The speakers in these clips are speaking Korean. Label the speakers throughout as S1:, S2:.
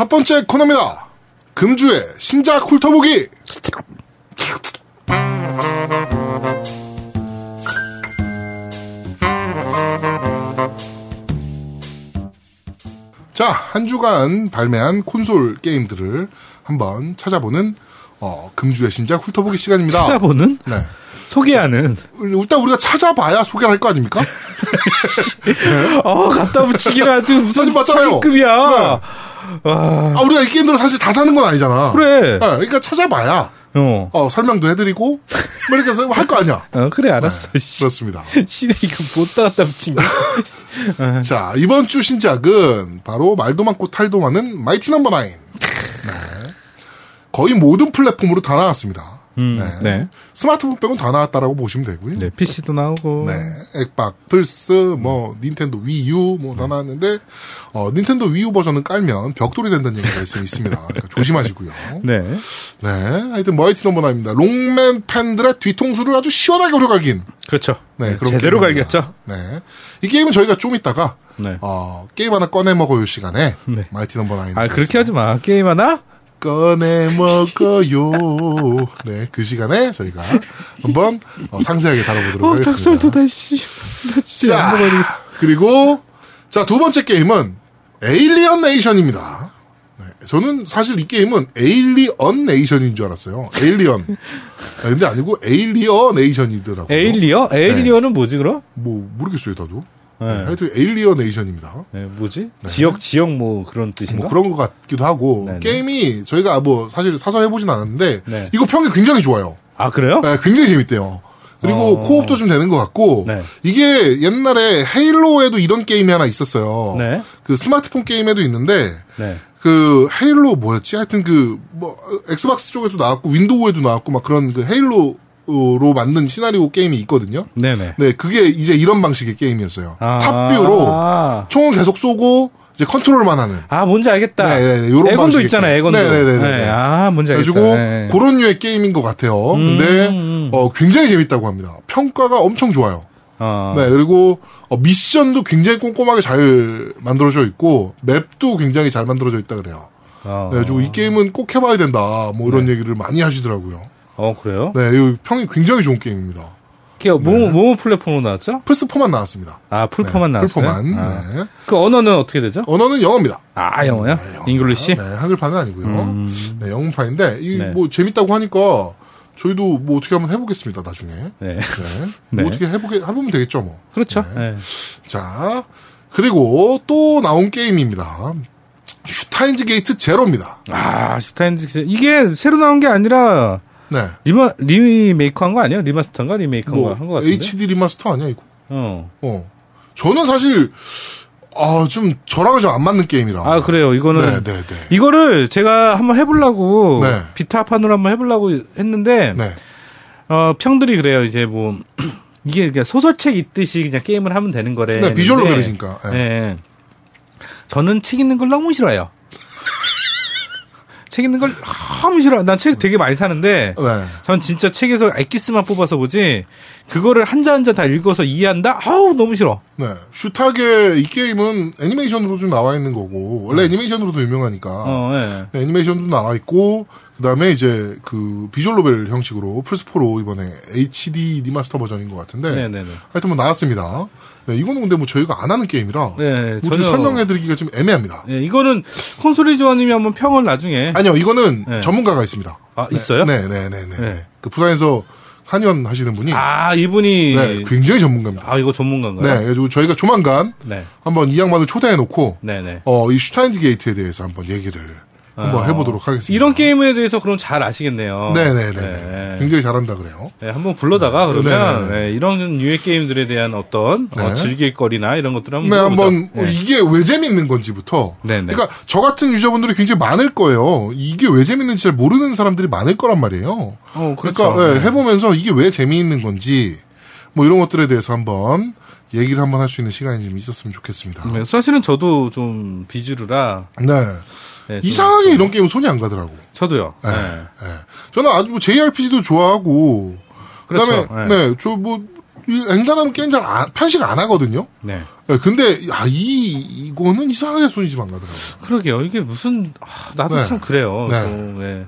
S1: 첫 번째 코너입니다. 금주의 신작 훑어보기. 자, 한 주간 발매한 콘솔 게임들을 한번 찾아보는 어, 금주의 신작 훑어보기 시간입니다.
S2: 찾아보는?
S1: 네.
S2: 소개하는?
S1: 일단 우리가 찾아봐야 소개를 할 거 아닙니까?
S2: 어, 갖다 붙이기라 도 무슨
S1: 봤잖아요.
S2: 사기급이야. 와,
S1: 아, 우리가 이 게임들을 사실 다 사는 건 아니잖아.
S2: 그래.
S1: 네, 그러니까 찾아봐야
S2: 어.
S1: 어, 설명도 해드리고 뭐 이렇게 해서 할 거 아니야.
S2: 어, 그래, 알았어. 씨.
S1: 그렇습니다.
S2: 시대 이거 못다 갖다 붙인 거.
S1: 자, 이번 주 신작은 바로 말도 많고 탈도 많은 마이티 넘버 나인. 네. 거의 모든 플랫폼으로 다 나왔습니다.
S2: 음,
S1: 네.
S2: 네.
S1: 스마트폰 빼곤 다 나왔다라고 보시면 되고요.
S2: 네, PC도 나오고.
S1: 네, 액박, 플스, 뭐 닌텐도 위유 뭐 다 나왔는데 어, 닌텐도 Wii U 버전은 깔면 벽돌이 된다는 얘기가 있- 있습니다. 그러니까 조심하시고요.
S2: 네.
S1: 네, 하여튼 Mighty Number Nine입니다. 록맨 팬들의 뒤통수를 아주 시원하게 후려갈긴.
S2: 그렇죠.
S1: 네, 그런
S2: 제대로
S1: 게임입니다.
S2: 갈겼죠.
S1: 네, 이 게임은 저희가 좀 이따가
S2: 네.
S1: 어, 게임 하나 꺼내 먹어요 시간에
S2: 네.
S1: Mighty Number Nine.
S2: 아, 그렇게 하지 마. 게임 하나?
S1: 꺼내 먹어요. 네, 그 시간에 저희가 한번 어, 상세하게 다뤄보도록
S2: 어,
S1: 하겠습니다.
S2: 닭살도 다시. 나 진짜
S1: 자,
S2: 안 먹어야 되겠어.
S1: 그리고 자 두 번째 게임은 Alien Nation입니다. 네, 저는 사실 이 게임은 Alien Nation인 줄 알았어요. Alien. 아, 근데 아니고 에일리어 네이션이더라고요.
S2: 에일리어? 에일리어는 뭐지, 그럼?
S1: 뭐 모르겠어요, 나도.
S2: 네.
S1: 네, 하여튼 에일리어 네이션입니다.
S2: 네, 뭐지? 지역, 지역 뭐 그런 뜻인가?
S1: 뭐 그런 것 같기도 하고
S2: 네네.
S1: 게임이 저희가 뭐 사실 사서 해보진 않았는데
S2: 네.
S1: 이거 평이 굉장히 좋아요.
S2: 아, 그래요?
S1: 네, 굉장히 재밌대요. 그리고
S2: 어.
S1: Co-op도 좀 되는 것 같고
S2: 네.
S1: 이게 옛날에 Halo에도 이런 게임이 하나 있었어요.
S2: 네.
S1: 그 스마트폰 게임에도 있는데
S2: 네.
S1: 그 Halo 뭐였지? 하여튼 그 뭐 Xbox 쪽에도 나왔고 윈도우에도 나왔고 막 그런 그 Halo로 만든 시나리오 게임이 있거든요.
S2: 네네.
S1: 네, 그게 이제 이런 방식의 게임이었어요.
S2: 아.
S1: Top view로 총을 계속 쏘고 이제 컨트롤만 하는.
S2: 아, 뭔지 알겠다.
S1: 네, 네, 네, 요런
S2: 에건도 있잖아요. 에건도.
S1: 네네네네.
S2: 네, 아, 뭔지 알겠다.
S1: 그래가지고
S2: 네.
S1: 그런 류의 게임인 것 같아요. 근데
S2: 음.
S1: 어, 굉장히 재밌다고 합니다. 평가가 엄청 좋아요.
S2: 어.
S1: 네, 그리고 어, 미션도 굉장히 꼼꼼하게 잘 만들어져 있고 맵도 굉장히 잘 만들어져 있다 그래요.
S2: 어.
S1: 네, 그래가지고 이 게임은 꼭 해봐야 된다. 뭐 이런 얘기를 많이 하시더라고요.
S2: 어, 그래요?
S1: 네, 이 평이 굉장히 좋은 게임입니다.
S2: 그게 뭐, 뭐 플랫폼으로 나왔죠?
S1: 플스4만 나왔습니다.
S2: 아, 플포만
S1: 네,
S2: 나왔어요?
S1: 플포만.
S2: 아.
S1: 네.
S2: 그 언어는 어떻게 되죠?
S1: 언어는 영어입니다.
S2: 아, 영어요? English?
S1: 네, 한글판은 아니고요. 네, 영문판인데 이
S2: 네.
S1: 뭐 재밌다고 하니까 저희도 뭐 어떻게 한번 해보겠습니다. 나중에.
S2: 네.
S1: 네.
S2: 네.
S1: 뭐 어떻게 해보게 해보면 되겠죠, 뭐.
S2: 그렇죠. 네.
S1: 자, 그리고 또 나온 게임입니다. Steins Gate Zero입니다.
S2: 아, Steins 이게 새로 나온 게 아니라
S1: 네.
S2: 리마 리메이크 한 거 아니에요? remaster인가 리메이크
S1: 뭐
S2: 한거 같은데.
S1: HD remaster 아니야 이거?
S2: 어.
S1: 어. 저는 사실 아, 좀 저랑은 좀 안 맞는 게임이라.
S2: 아, 그래요. 이거는
S1: 네, 네, 네.
S2: 이거를 제가 한번 해보려고
S1: 네.
S2: Vita판으로 한번 해보려고 했는데
S1: 네.
S2: 어, 평들이 그래요. 이제 뭐 이게 그냥 소설책 읽듯이 그냥 게임을 하면 되는 거래.
S1: 네, 비주얼
S2: 했는데,
S1: 노벨이니까. 네.
S2: 네. 저는 책 읽는 걸 너무 싫어해요. 책 읽는 걸 너무 싫어. 난 책 되게 많이 사는데
S1: 네.
S2: 전 진짜 책에서 엑기스만 뽑아서 보지 그거를 한자 한자 다 읽어서 이해한다? 아우 너무 싫어.
S1: 네. 슈타게 이 게임은 애니메이션으로 좀 나와 있는 거고 원래 애니메이션으로도 유명하니까
S2: 어, 네.
S1: 네, 애니메이션도 나와 있고 그다음에 이제 그 visual novel 형식으로 플스4로 이번에 HD remaster 버전인 것 같은데
S2: 네네네.
S1: 하여튼 뭐 나왔습니다. 네, 이거는 근데 뭐 저희가 안 하는 게임이라
S2: 네,
S1: 뭐
S2: 전혀-
S1: 설명해드리기가 좀 애매합니다.
S2: 네, 이거는 콘솔이 조아님이 한번 평을 나중에
S1: 아니요, 이거는
S2: 네.
S1: 전문가가 있습니다.
S2: 아, 있어요?
S1: 네, 네, 네, 네.
S2: 네.
S1: 그 부산에서 한의원 하시는 분이
S2: 아 이분이
S1: 네, 굉장히 전문가입니다.
S2: 아 이거 전문가인가요?
S1: 네, 그래가지고 저희가 조만간
S2: 네.
S1: 한번 이 양반을 초대해 놓고
S2: 네네.
S1: 어, 이 슈타인즈 게이트에 대해서 한번 얘기를 한번
S2: 어,
S1: 해보도록 하겠습니다.
S2: 이런 게임에 대해서 그럼 잘 아시겠네요.
S1: 네네네.
S2: 네.
S1: 굉장히 잘한다 그래요.
S2: 네, 한번 불러다가 그러면
S1: 네네네.
S2: 네, 이런 유해 게임들에 대한 어떤 어,
S1: 네.
S2: 즐길 거리나 이런 것들을 한번
S1: 네. 한번 어,
S2: 네.
S1: 이게 왜 재밌는 건지부터.
S2: 네네.
S1: 그러니까 저 같은 유저분들이 굉장히 많을 거예요. 이게 왜 재밌는지 잘 모르는 사람들이 많을 거란 말이에요.
S2: 어,
S1: 그러니까
S2: 그렇죠.
S1: 예, 해보면서 이게 왜 재미있는 건지 뭐 이런 것들에 대해서 한번 얘기를 한번 할 수 있는 시간이 좀 있었으면 좋겠습니다.
S2: 네, 사실은 저도 좀 비주류라
S1: 네.
S2: 네, 좀-
S1: 이상하게 이런 게임은 손이 안 가더라고.
S2: 저도요.
S1: 네.
S2: 네.
S1: 예. 저는 아주 뭐 JRPG도 좋아하고
S2: 그렇죠.
S1: 그다음에 네, 저뭐이 앵간하면 게임 잘 안- 편식 안 하거든요.
S2: 네.
S1: 예, 근데 아, 이 이거는 이상하게 손이 좀 안 가더라고요.
S2: 그러게요. 이게 무슨 아, 나도
S1: 네.
S2: 참 그래요.
S1: 네.
S2: 또, 네.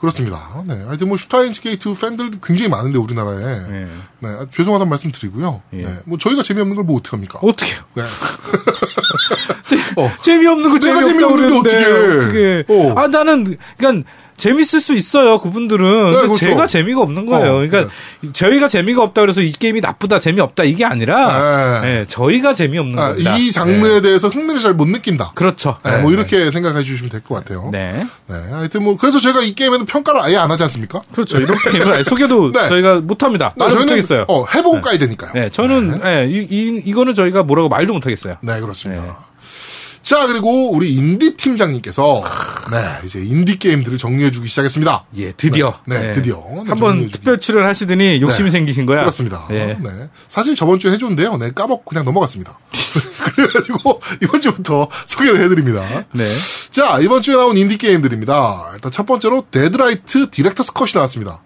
S1: 그렇습니다. 네. 하여튼 뭐 Steins Gate 팬들도 굉장히 많은데 우리나라에 네.
S2: 네.
S1: 아, 죄송하다는 말씀 드리고요.
S2: 예.
S1: 네. 뭐 저희가 재미없는 걸 뭐 어떡합니까?
S2: 어떻게요?
S1: 네. 어.
S2: 재미없는 거
S1: 내가 재미없는데
S2: 그러는데
S1: 어떡해.
S2: 어떻게?
S1: 어.
S2: 아 나는 그러니까 재밌을 수 있어요. 그분들은. 그러니까
S1: 그렇죠.
S2: 제가 재미가 없는 거예요.
S1: 어,
S2: 그러니까 저희가 재미가 없다 그래서 이 게임이 나쁘다 재미 없다 이게 아니라
S1: 네.
S2: 네, 저희가 재미 없는
S1: 아,
S2: 겁니다.
S1: 이 장르에
S2: 네.
S1: 대해서 흥미를 잘 못 느낀다.
S2: 그렇죠.
S1: 네, 뭐 이렇게 생각해 주시면 될 것 같아요.
S2: 네.
S1: 네. 하여튼 뭐 그래서 제가 이 게임에는 평가를 아예 안 하지 않습니까?
S2: 그렇죠. 이런 게임을 아예 소개도
S1: 네.
S2: 저희가 못 합니다.
S1: 네,
S2: 말을 못하겠어요.
S1: 어, 해보고 까야 되니까요.
S2: 네, 저는 예, 이, 이 이거는 저희가 뭐라고 말도 못 하겠어요.
S1: 네, 그렇습니다. 자, 그리고 우리 인디 팀장님께서 네, 이제 인디 게임들을 정리해 주기 시작했습니다.
S2: 예, 드디어.
S1: 네, 네, 드디어. 네,
S2: 한번. 특별 출연하시더니 욕심이
S1: 네.
S2: 생기신 거야.
S1: 그렇습니다.
S2: 예.
S1: 네. 사실 저번 주에 해 줬는데요. 네, 까먹고 그냥 넘어갔습니다. 그래 가지고 이번 주부터 소개를 해 드립니다.
S2: 네.
S1: 자, 이번 주에 나온 인디 게임들입니다. 일단 첫 번째로 Deadlight Director's Cut이 나왔습니다.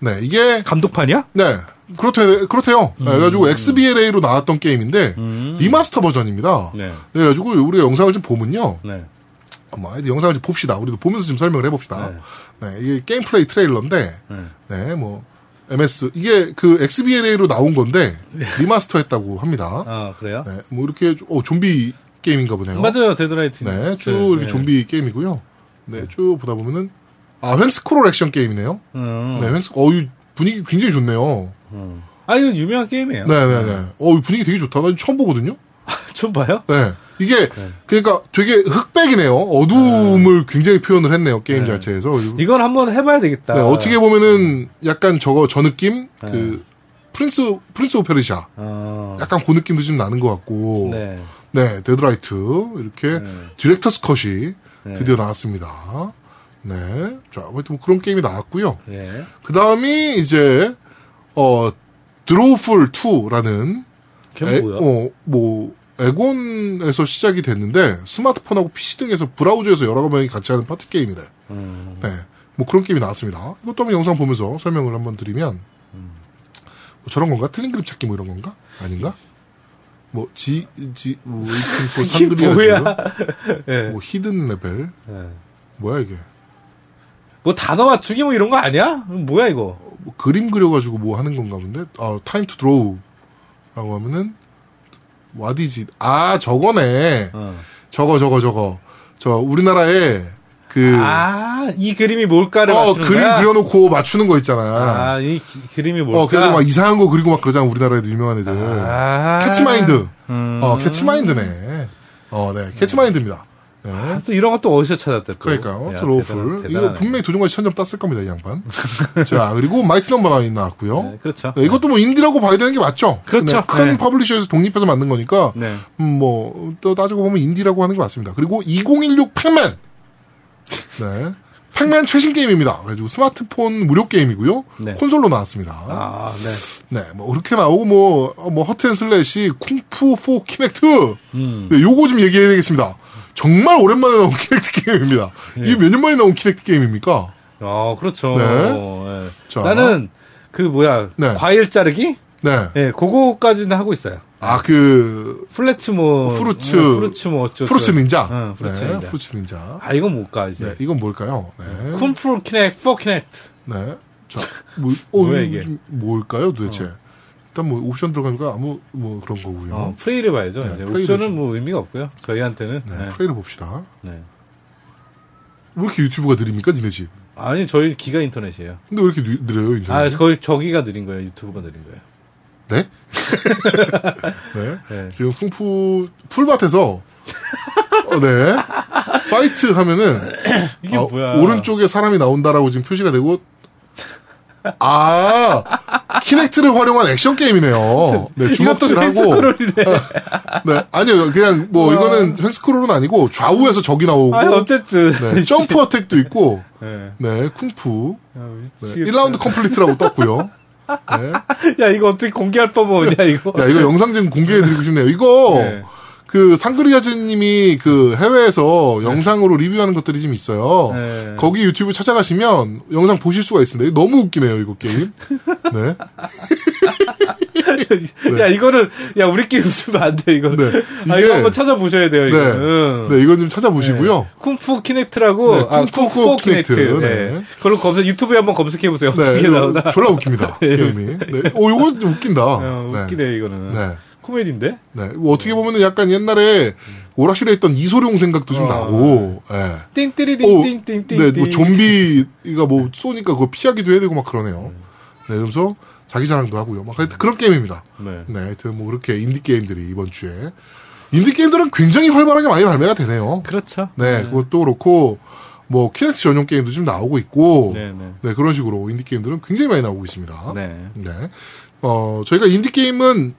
S1: 네, 이게
S2: 감독판이야?
S1: 네. 그렇대, 그렇대요.
S2: 음.
S1: 네, 그래가지고 XBLA로 나왔던 게임인데, remaster 버전입니다.
S2: 네.
S1: 그래가지고 우리가 영상을 좀 보면요.
S2: 네.
S1: 뭐, 하여튼 영상을 좀 봅시다. 우리도 보면서 좀 설명을 해봅시다. 네. 이게 gameplay 트레일러인데,
S2: 네.
S1: 네, 뭐, MS, 이게 그 XBLA로 나온 건데, remaster 했다고 합니다.
S2: 아, 그래요?
S1: 네, 뭐 이렇게, 좀- 어, 좀비 게임인가 보네요.
S2: 맞아요. Deadlight.
S1: 네, 쭉 이렇게 좀비 게임이고요. 네, 쭉 보다 보면은, 아, 횡스크롤 액션 게임이네요.
S2: 음.
S1: 네, 횡스, 어, 이 분위기 굉장히 좋네요.
S2: 아, 이거 유명한 게임이에요.
S1: 네네네. 어, 이 분위기 되게 좋다. 나 처음 보거든요?
S2: 좀 봐요?
S1: 네. 이게, 그러니까 되게 흑백이네요. 어두움을 굉장히 표현을 했네요. 게임 자체에서.
S2: 이건 한번 해봐야 되겠다.
S1: 네, 어떻게 보면은 약간 저거, 저 느낌? 그, Prince, Prince of Persia.
S2: 어.
S1: 약간 그 느낌도 좀 나는 것 같고. 네.
S2: 네.
S1: Deadlight. 이렇게 Director's Cut이 드디어 나왔습니다. 네. 자, 뭐 그런 게임이 나왔고요.
S2: 네.
S1: 그 다음이 이제, 어, Drawful 2라는
S2: 그게 뭐야?
S1: 어, 뭐, 에곤에서 시작이 됐는데, 스마트폰하고 PC 등에서 브라우저에서 여러 명이 같이 하는 파티 게임이래.
S2: 음.
S1: 네. 뭐 그런 게임이 나왔습니다. 이것도 한번 영상 보면서 설명을 한번 드리면, 뭐 저런 건가? 틀린 그림 찾기 뭐 이런 건가? 아닌가? 뭐, 지, 지, 뭐,
S2: 이게
S1: 산드리아
S2: 뭐야? 네.
S1: 뭐, 히든 레벨?
S2: 네.
S1: 뭐야, 이게?
S2: 뭐 단어 맞추기 뭐 이런 거 아니야? 뭐야 이거?
S1: 뭐 그림 그려가지고 뭐 하는 건가 본데? 아, 타임 투 드로우. 라고 하면은, 와디지. 아, 저거네.
S2: 어.
S1: 저거, 저거, 저거. 저, 우리나라에, 그,
S2: 아, 이 그림이 뭘까를
S1: 어,
S2: 맞추는
S1: 그림
S2: 거야?
S1: 그려놓고 맞추는 거 있잖아.
S2: 아, 이 기- 그림이 뭘까?
S1: 어, 그래서 막 이상한 거 그리고 막 그러잖아, 우리나라에도 유명한 애들.
S2: 아.
S1: 캐치마인드.
S2: 음.
S1: 어, 캐치마인드네. 어, 네. 캐치마인드입니다. 네.
S2: 아, 또 이런 것도 어디서 찾았대 또.
S1: 그러니까요.
S2: 야. 대단하-
S1: 이거. 분명히 도전까지 천점 땄을 겁니다, 이 양반. 자, 그리고 마이티 넘버 나인 나왔고요.
S2: 네, 그렇죠.
S1: 네, 이것도 뭐 인디라고 봐야 되는 게 맞죠?
S2: 그렇죠.
S1: 네, 큰
S2: 네.
S1: 퍼블리셔에서 독립해서 만든 거니까,
S2: 네.
S1: 음, 뭐, 또 따지고 보면 인디라고 하는 게 맞습니다. 그리고 2016 팩맨! 네. 팩맨 최신 게임입니다. 그래가지고 스마트폰 무료 게임이고요.
S2: 네.
S1: 콘솔로 나왔습니다.
S2: 아, 네.
S1: 네, 뭐, 그렇게 나오고, 뭐, 어, 뭐, 핵앤슬래시, 쿵푸 4 키넥트.
S2: 음.
S1: 네, 요거 좀 얘기해야 되겠습니다. 정말 오랜만에 나온 키넥트 게임입니다. 이게 몇 년 만에 나온 키넥트 게임입니까?
S2: 어, 그렇죠.
S1: 네.
S2: 네.
S1: 자.
S2: 나는 그 뭐야
S1: 네.
S2: 과일 자르기?
S1: 네.
S2: 예, 그거까지는 하고 있어요.
S1: 아, 그,
S2: 플래츠 뭐
S1: fruits.
S2: 어, fruits 뭐 어쩌고
S1: fruits 닌자.
S2: 응, fruits
S1: 네,
S2: 닌자.
S1: fruits 닌자.
S2: 아 이건 뭘까 이제?
S1: 네, 이건 뭘까요? 네.
S2: 쿵푸 포 키넥, for 키넥.
S1: 네. 자, 뭐, 어,
S2: 뭐야, 이게?
S1: 좀 뭘까요, 도대체? 일단 뭐, 옵션 들어가니까 아무, 뭐, 그런 거고요.
S2: 어, 플레이를 봐야죠.
S1: 네,
S2: 이제
S1: 플레이를
S2: 옵션은
S1: 좀.
S2: 뭐 의미가 없고요. 저희한테는.
S1: 네,
S2: 네.
S1: 플레이를 봅시다.
S2: 네.
S1: 왜 이렇게 유튜브가 느립니까, 니네 집?
S2: 아니 저희 기가 인터넷이에요.
S1: 근데 왜 이렇게 느, 느려요, 인터넷?
S2: 아 거의 저기가 느린 거예요. 유튜브가 느린 거예요.
S1: 네? 네.
S2: 네.
S1: 지금 풍푸, 풀밭에서, 어, 네. fight 하면은,
S2: 이게
S1: 어,
S2: 뭐야?
S1: 오른쪽에 사람이 나온다라고 지금 표시가 되고, 아, 키넥트를 활용한 액션 게임이네요. 네, 주먹질하고.
S2: 횡스크롤이네.
S1: 네, 아니요, 그냥 뭐
S2: 우와.
S1: 이거는 횡스크롤은 아니고 좌우에서 적이 나오고,
S2: 아니 어쨌든.
S1: 네, 점프 어택도 있고,
S2: 네.
S1: 네, 쿵푸,
S2: 아,
S1: 네,
S2: 미치겠다.
S1: 1라운드 complete라고 떴고요. 네.
S2: 야 이거 어떻게 공개할 법은 없냐 이거.
S1: 야, 이거 영상 좀 공개해드리고 싶네요. 이거,
S2: 네.
S1: 그 상그리아즈님이 그 해외에서 영상으로 리뷰하는 것들이 좀 있어요.
S2: 네.
S1: 거기 유튜브 찾아가시면 영상 보실 수가 있습니다. 너무 웃기네요, 이거 게임. 네.
S2: 야 이거는 야 우리끼리 웃으면 안 돼 이거는.
S1: 네.
S2: 아 이거 한번 찾아보셔야 돼요.
S1: 네.
S2: 이거는.
S1: 네, 이건 좀 찾아보시고요.
S2: 쿵푸 키넥트라고
S1: 네,
S2: 아,
S1: 쿵푸 키넥트.
S2: 키넥트.
S1: 네.
S2: 네. 그걸로 검색 유튜브에 한번 검색해 보세요.
S1: 네,
S2: 어떻게 나오나.
S1: 졸라 웃깁니다. 게임이. 네. 오, 이거 좀 웃긴다.
S2: 어,
S1: 네.
S2: 웃기네 이거는.
S1: 네.
S2: 코미디인데?
S1: 네. 뭐 어떻게 보면은 약간 옛날에 오락실에 있던 이소룡 생각도 좀
S2: 어.
S1: 나고, 예.
S2: 띵띠리
S1: 오,
S2: 띵띵띵띵.
S1: 네, 뭐 좀비가 뭐 쏘니까 그거 피하기도 해야 되고 막 그러네요. 네, 그러면서 자기 자랑도 하고요. 막 하여튼 그런 게임입니다.
S2: 네.
S1: 네, 하여튼 뭐 그렇게 인디 게임들이 이번 주에 인디 게임들은 굉장히 활발하게 많이 발매가 되네요.
S2: 그렇죠.
S1: 네, 그것도 그렇고 뭐 키넥트 전용 게임도 좀 나오고 있고,
S2: 네, 네.
S1: 네, 그런 식으로 인디 게임들은 굉장히 많이 나오고 있습니다.
S2: 네.
S1: 네. 어, 저희가 인디 게임은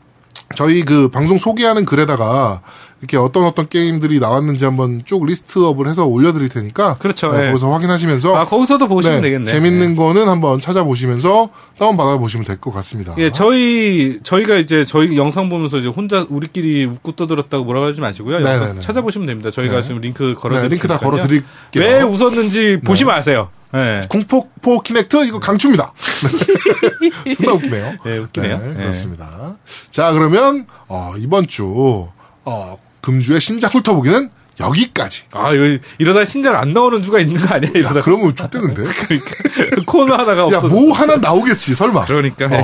S1: 저희 그 방송 소개하는 글에다가 이렇게 어떤 어떤 게임들이 나왔는지 한번 쭉 list up을 해서 올려드릴 테니까.
S2: 그렇죠,
S1: 네,
S2: 예.
S1: 거기서 확인하시면서.
S2: 아 거기서도 보시면
S1: 네,
S2: 되겠네.
S1: 재밌는 거는 한번 찾아보시면서 다운 받아 보시면 될 것 같습니다.
S2: 예, 저희 저희가 이제 저희 영상 보면서 이제 혼자 우리끼리 웃고 떠들었다고 뭐라고 하지 마시고요.
S1: 네, 네, 네.
S2: 찾아보시면 됩니다. 저희가
S1: 네.
S2: 지금 링크 걸어
S1: 네,
S2: 드릴게요.
S1: 링크 다 걸어드릴게요.
S2: 왜 웃었는지 보시면 아세요. 네.
S1: 궁폭포 키넥트 이거 강추입니다. 존나 웃기네요.
S2: 네, 웃기네요.
S1: 네,
S2: 네.
S1: 그렇습니다. 자, 그러면 어, 이번 주 어, 금주의 신작 훑어보기는 여기까지.
S2: 아, 이거 이러다 신작 안 나오는 주가 있는 거 아니야? 이러다
S1: 그러면 족대는데?
S2: 그러니까 코너 하나가
S1: 야,
S2: 없어.
S1: 뭐 하나 나오겠지, 설마.
S2: 그러니까
S1: 어,
S2: 예.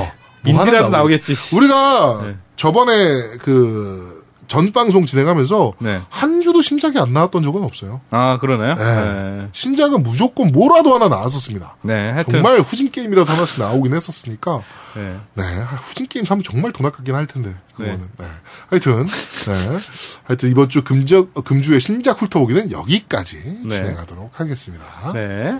S1: 뭐
S2: 인디라도
S1: 나오겠지.
S2: 나오겠지.
S1: 우리가
S2: 네.
S1: 저번에 그 전 방송 진행하면서
S2: 네.
S1: 한 주도 신작이 안 나왔던 적은 없어요.
S2: 아, 그러나요?
S1: 네.
S2: 네.
S1: 신작은 무조건 뭐라도 하나 나왔었습니다.
S2: 네, 하여튼
S1: 정말 후진 게임이라도 하나씩 나오긴 했었으니까
S2: 네.
S1: 네 후진 게임 사면 정말 돈 아깝긴 할 텐데 그거는 네. 하여튼 네 하여튼 이번 주 금주 금주의 신작 훑어보기는 여기까지
S2: 네.
S1: 진행하도록 하겠습니다.
S2: 네.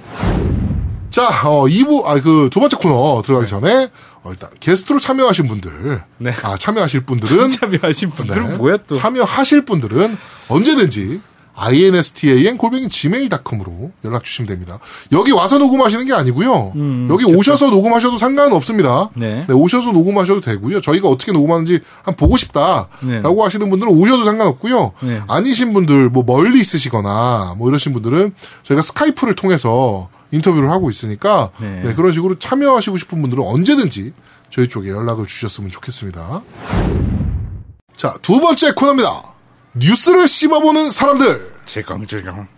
S1: 자, 어, 2부, 아, 그, 두 번째 코너 들어가기 전에, 어, 일단, 게스트로 참여하신 분들,
S2: 네.
S1: 아, 참여하실 분들은,
S2: 참여하신 분들은
S1: 네,
S2: 뭐야 또?
S1: 참여하실 분들은 언제든지, instan 골뱅이 gmail.com으로 연락 주시면 됩니다. 여기 와서 녹음하시는 게 아니고요. 여기 오셔서 녹음하셔도 상관은 없습니다.
S2: 네.
S1: 오셔서 녹음하셔도 되고요. 저희가 어떻게 녹음하는지 한번 보고 싶다라고
S2: 네.
S1: 하시는 분들은 오셔도 상관없고요.
S2: 네.
S1: 아니신 분들 뭐 멀리 있으시거나 뭐 이러신 분들은 저희가 스카이프를 통해서 인터뷰를 하고 있으니까
S2: 네.
S1: 네, 그런 식으로 참여하시고 싶은 분들은 언제든지 저희 쪽에 연락을 주셨으면 좋겠습니다. 자, 두 번째 코너입니다. 뉴스를 씹어보는 사람들.
S2: 질겅질겅.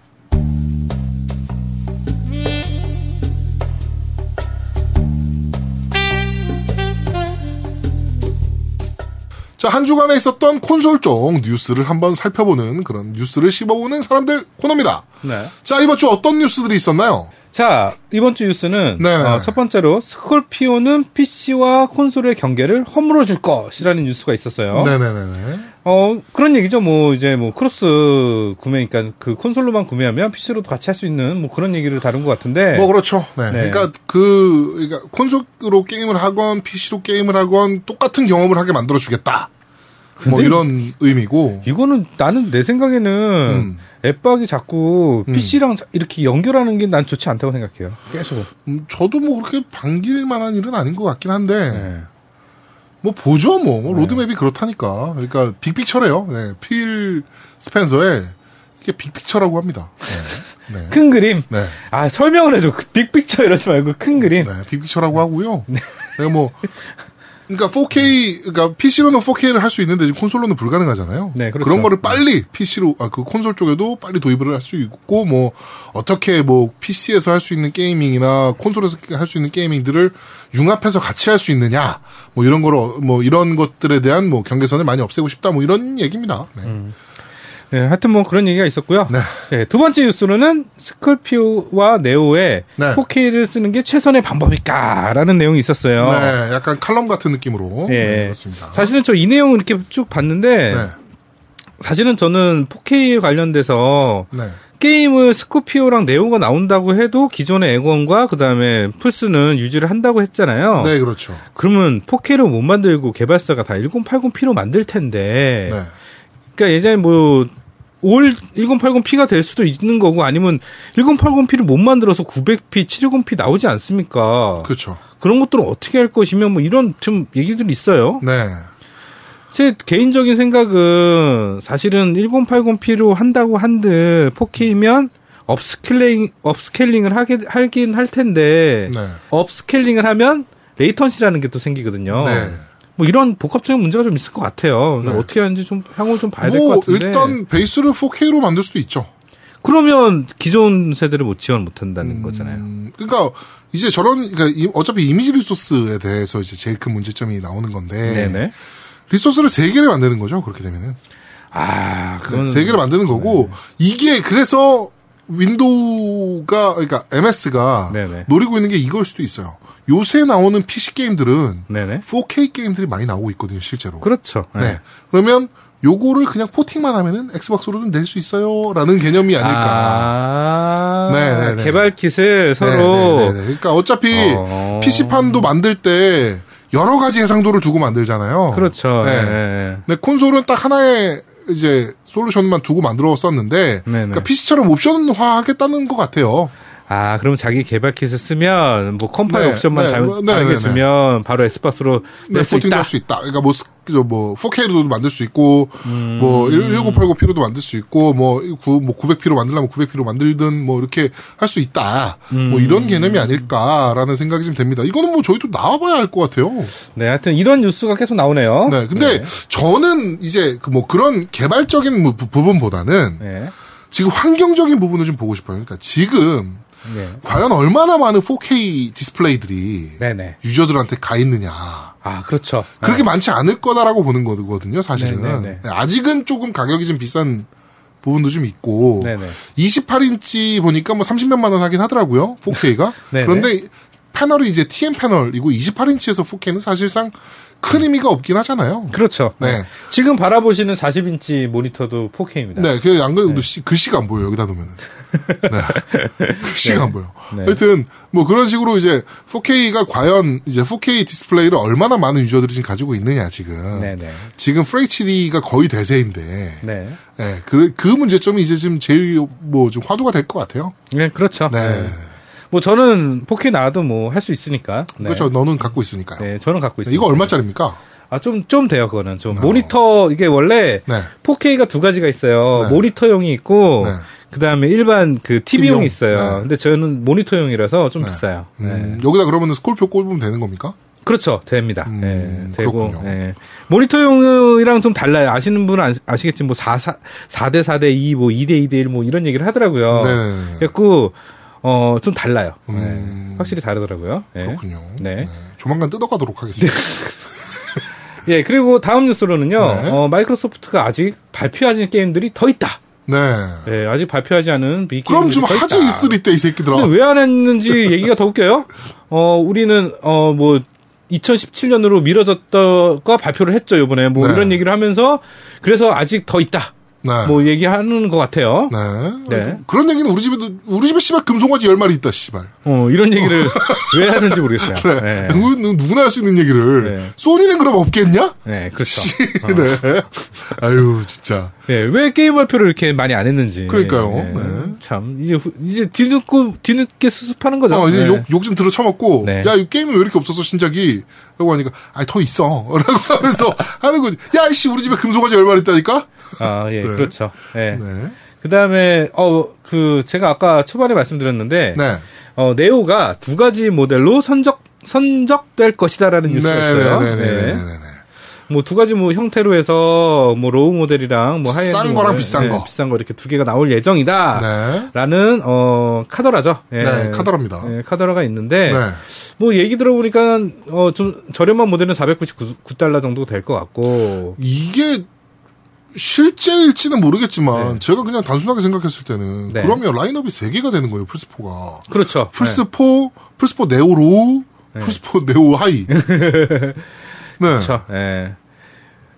S1: 자, 한 주간에 있었던 콘솔 쪽 뉴스를 한번 살펴보는 그런 뉴스를 씹어보는 사람들 코너입니다.
S2: 네.
S1: 자, 이번 주 어떤 뉴스들이 있었나요?
S2: 자, 이번 주 뉴스는
S1: 네.
S2: 어, 첫 번째로 스콜피오는 PC와 콘솔의 경계를 허물어 줄 것이라는 뉴스가 있었어요.
S1: 네네네네.
S2: 어, 그런 얘기죠. 뭐 이제 뭐 크로스 구매 그러니까 그 콘솔로만 구매하면 PC로도 같이 할 수 있는 뭐 그런 얘기를 다룬 것 같은데.
S1: 뭐 그렇죠. 네.
S2: 네.
S1: 그러니까 그 그러니까 콘솔로 게임을 하건 PC로 게임을 하건 똑같은 경험을 하게 만들어 주겠다. 뭐 이런 의미고.
S2: 이거는 나는 내 생각에는
S1: 음.
S2: 앱박이 자꾸
S1: 음.
S2: PC랑 이렇게 연결하는 게 난 좋지 않다고 생각해요. 계속.
S1: 음, 저도 뭐 그렇게 반길 만한 일은 아닌 것 같긴 한데.
S2: 네.
S1: 뭐 보죠 뭐 뭐 로드맵이 그렇다니까 그러니까 빅픽처래요 네, 필 스펜서의 이게 빅픽처라고 합니다 네, 네.
S2: 큰 그림.
S1: 네.
S2: 아 설명을 해줘. 그 빅픽처 이러지 말고 큰 그림.
S1: 네, 빅픽처라고 하고요. 내가 뭐 그러니까 4K 그러니까 PC로는 4K를 할 수 있는데 지금 콘솔로는 불가능하잖아요.
S2: 네, 그렇죠.
S1: 런 거를 빨리 PC로 아 그 콘솔 쪽에도 빨리 도입을 할 수 있고 뭐 어떻게 뭐 PC에서 할 수 있는 게이밍이나 콘솔에서 할 수 있는 게이밍들을 융합해서 같이 할 수 있느냐 뭐 이런 거로 뭐 이런 것들에 대한 뭐 경계선을 많이 없애고 싶다 뭐 이런 얘기입니다. 네.
S2: 네, 하여튼 뭐 그런 얘기가 있었고요.
S1: 네.
S2: 네, 두 번째 뉴스로는 스콜피오와 네오의
S1: 네.
S2: 4K를 쓰는 게 최선의 방법일까라는 내용이 있었어요.
S1: 네, 약간 칼럼 같은 느낌으로
S2: 예.
S1: 네, 그렇습니다.
S2: 사실은 저 이 내용을 이렇게 쭉 봤는데
S1: 네,
S2: 사실은 저는 4K 관련돼서
S1: 네,
S2: 게임을 스코피오랑 네오가 나온다고 해도 기존의 에건과 그다음에 플스는 유지를 한다고 했잖아요.
S1: 네, 그렇죠.
S2: 그러면 4K를 못 만들고 개발사가 다 1080p로 만들 텐데.
S1: 네,
S2: 그러니까 예전에 뭐 올 1080p가 될 수도 있는 거고 아니면 1080p를 못 만들어서 900p, 720p 나오지 않습니까?
S1: 그렇죠.
S2: 그런 것들을 어떻게 할 것이며 뭐 이런 좀 얘기들이 있어요.
S1: 네,
S2: 제 개인적인 생각은 사실은 1080p로 한다고 한들 4K면 upscaling upscaling을 하게 하긴 할 텐데
S1: 네.
S2: upscaling을 하면 latency라는 게 또 생기거든요.
S1: 네.
S2: 뭐 이런 복합적인 문제가 좀 있을 것 같아요.
S1: 네.
S2: 어떻게 하는지 좀 향후 좀 봐야
S1: 될것뭐
S2: 같은데.
S1: 일단 베이스를 4K로 만들 수도 있죠.
S2: 그러면 기존 세대를 못 지원 못 한다는 거잖아요.
S1: 음, 그러니까 이제 저런 그러니까 이- 어차피 이미지 리소스에 대해서 이제 제일 큰 문제점이 나오는 건데
S2: 네네.
S1: 리소스를 세 개를 만드는 거죠. 그렇게 되면은
S2: 아, 그건
S1: 세 개를 만드는 거고 이게 그래서 윈도우가 그러니까 MS가
S2: 네네.
S1: 노리고 있는 게 이걸 수도 있어요. 요새 나오는 PC 게임들은
S2: 네네.
S1: 4K 게임들이 많이 나오고 있거든요, 실제로.
S2: 그렇죠.
S1: 네. 그러면 요거를 그냥 포팅만 하면은 엑스박스로도 낼수 있어요라는 개념이 아닐까.
S2: 아,
S1: 네네네.
S2: 개발 kit을 서로
S1: 네네네네. 그러니까 어차피
S2: 어.
S1: PC판도 만들 때 여러 가지 해상도를 두고 만들잖아요.
S2: 그렇죠.
S1: 네.
S2: 네.
S1: 근데 콘솔은 딱 하나의 이제 솔루션만 두고 만들었었는데
S2: 네네.
S1: 그러니까 PC처럼 옵션화 하겠다는 것 같아요.
S2: 아, 그럼 자기 개발 kit을 쓰면 뭐 compile
S1: 네,
S2: 옵션만
S1: 네,
S2: 잘
S1: 뭐, 네,
S2: 다르게
S1: 네,
S2: 주면 바로 엑스박스로
S1: 네,
S2: 낼수
S1: porting
S2: 있다.
S1: 될수 있다. 그러니까 뭐, 뭐 4K로도 만들 수 있고
S2: 음.
S1: 뭐 1980p로도 만들 수 있고 뭐, 9, 뭐 900p로 만들려면 900p로 만들든 뭐 이렇게 할 수 있다.
S2: 음.
S1: 뭐 이런 개념이 아닐까라는 생각이 좀 됩니다. 이거는 뭐 저희도 나와봐야 알것 같아요.
S2: 네, 하여튼 이런 뉴스가 계속 나오네요.
S1: 네, 근데 저는 이제 그뭐 그런 개발적인 부- 부분보다는
S2: 네.
S1: 지금 환경적인 부분을 좀 보고 싶어요. 그러니까 지금
S2: 네.
S1: 과연 얼마나 많은 4K 디스플레이들이
S2: 네네.
S1: 유저들한테 가 있느냐.
S2: 아, 그렇죠.
S1: 그렇게 많지 않을 거다라고 보는 거거든요, 사실은.
S2: 네네네.
S1: 네, 아직은 조금 가격이 좀 비싼 부분도 좀 있고.
S2: 네네.
S1: 28인치 보니까 뭐 30몇만 원 하긴 하더라고요, 4K가.
S2: 네네.
S1: 그런데 패널이 이제 TN 패널이고 28인치에서 4K는 사실상 큰 의미가 없긴 하잖아요.
S2: 그렇죠.
S1: 네.
S2: 지금 바라보시는 40인치 모니터도 4K입니다.
S1: 네, 그안 그래도 시- 글씨가 안 보여요, 여기다 놓으면은. 네. 글씨가 안 보여.
S2: 네.
S1: 하여튼, 뭐 그런 식으로 이제 4K가 과연 이제 4K 디스플레이를 얼마나 많은 유저들이 지금 가지고 있느냐, 지금.
S2: 네네.
S1: 지금 FHD가 거의 대세인데,
S2: 네.
S1: 네, 그, 그 문제점이 이제 지금 제일 뭐 좀 화두가 될 것 같아요.
S2: 네, 그렇죠.
S1: 네.
S2: 네. 뭐 저는 4K 나와도 뭐 할 수 있으니까. 네.
S1: 그렇죠. 너는 갖고 있으니까요.
S2: 네, 저는 갖고 있습니다.
S1: 이거 얼마짜리입니까?
S2: 아, 좀, 좀 돼요, 그거는. 좀, 모니터, 이게 원래,
S1: 네.
S2: 4K가 두 가지가 있어요.
S1: 네.
S2: 모니터용이 있고,
S1: 네.
S2: 그 다음에 일반 그 TV용이
S1: TV 용.
S2: 있어요.
S1: 네.
S2: 근데 저는 모니터용이라서 좀 비싸요. 네.
S1: 음, 여기다 그러면 스콜피오 꼽으면 되는 겁니까?
S2: 그렇죠. 됩니다.
S1: 음,
S2: 네, 되고. 네. 모니터용이랑 좀 달라요. 아시는 분은 아- 아시겠지만, 뭐, 4, 4, 4대 4대 2, 뭐, 2대 2대 1, 뭐, 이런 얘기를 하더라고요.
S1: 네.
S2: 그래갖고, 어, 좀 달라요. 네.
S1: 음.
S2: 확실히 다르더라고요. 네.
S1: 그렇군요.
S2: 네.
S1: 조만간 뜯어가도록 하겠습니다.
S2: 예, 그리고 다음 뉴스로는요,
S1: 네.
S2: 어, 마이크로소프트가 아직 발표하지 게임들이 더 있다.
S1: 네.
S2: 예, 아직 발표하지 않은 비
S1: 그럼
S2: 좀더
S1: 하지. 있으리 때 이 새끼들아.
S2: 왜 안 했는지 얘기가 더 웃겨요. 어, 우리는 어뭐 2017년으로 미뤄졌다가 발표를 했죠 이번에 뭐
S1: 네.
S2: 이런 얘기를 하면서 그래서 아직 더 있다.
S1: 네.
S2: 뭐 얘기하는 것 같아요.
S1: 네.
S2: 네.
S1: 그런 얘기는 우리 집에도 우리 집에 씨발 금송아지 열 마리 있다 씨발.
S2: 어, 이런 얘기를 왜 하는지 모르겠어요.
S1: 네.
S2: 네.
S1: 누구, 누구나 할 수 있는 얘기를
S2: 네.
S1: 소니는 그럼 없겠냐?
S2: 네, 그렇죠.
S1: 네. 아유 진짜.
S2: 네, 왜 게임 발표를 이렇게 많이 안 했는지.
S1: 그러니까요.
S2: 네.
S1: 네.
S2: 참 이제 후- 이제 뒤늦고 뒤늦게 수습하는 거죠.
S1: 어, 이제
S2: 네.
S1: 욕, 욕 좀 들어 처먹고,
S2: 네.
S1: 야, 이 게임은 왜 이렇게 없었어, 신작이? 라고 하니까, 아니, 더 있어. 라고 하면서 하는 거지. 야, 이씨, 우리 집에 금송아지 얼마 있다니까?
S2: 아, 예,
S1: 네.
S2: 그렇죠. 네.
S1: 네.
S2: 그 다음에, 어, 그, 제가 아까 초반에 말씀드렸는데,
S1: 네.
S2: 어, 네오가 두 가지 모델로 선적, 선적될 것이다라는 뉴스였어요. 네. 뭐 두 가지 뭐 형태로 해서 뭐 low 모델이랑 뭐 하이엔드
S1: 싼 거랑 비싼
S2: 네,
S1: 거.
S2: 비싼 거 이렇게 두 개가 나올 예정이다.
S1: 네.
S2: 라는 어 카더라죠. 예.
S1: 네, 카더라입니다.
S2: 예, 카더라가 있는데
S1: 네.
S2: 뭐 얘기 들어보니까 어 좀 저렴한 모델은 499달러 정도 될 것 같고
S1: 이게 실제일지는 모르겠지만
S2: 네.
S1: 제가 그냥 단순하게 생각했을 때는
S2: 네.
S1: 그러면 라인업이 세 개가 되는 거예요 플스4가
S2: 그렇죠.
S1: 플스4 플스4 네오 low 플스4 네오 high 네
S2: 그렇죠. 예.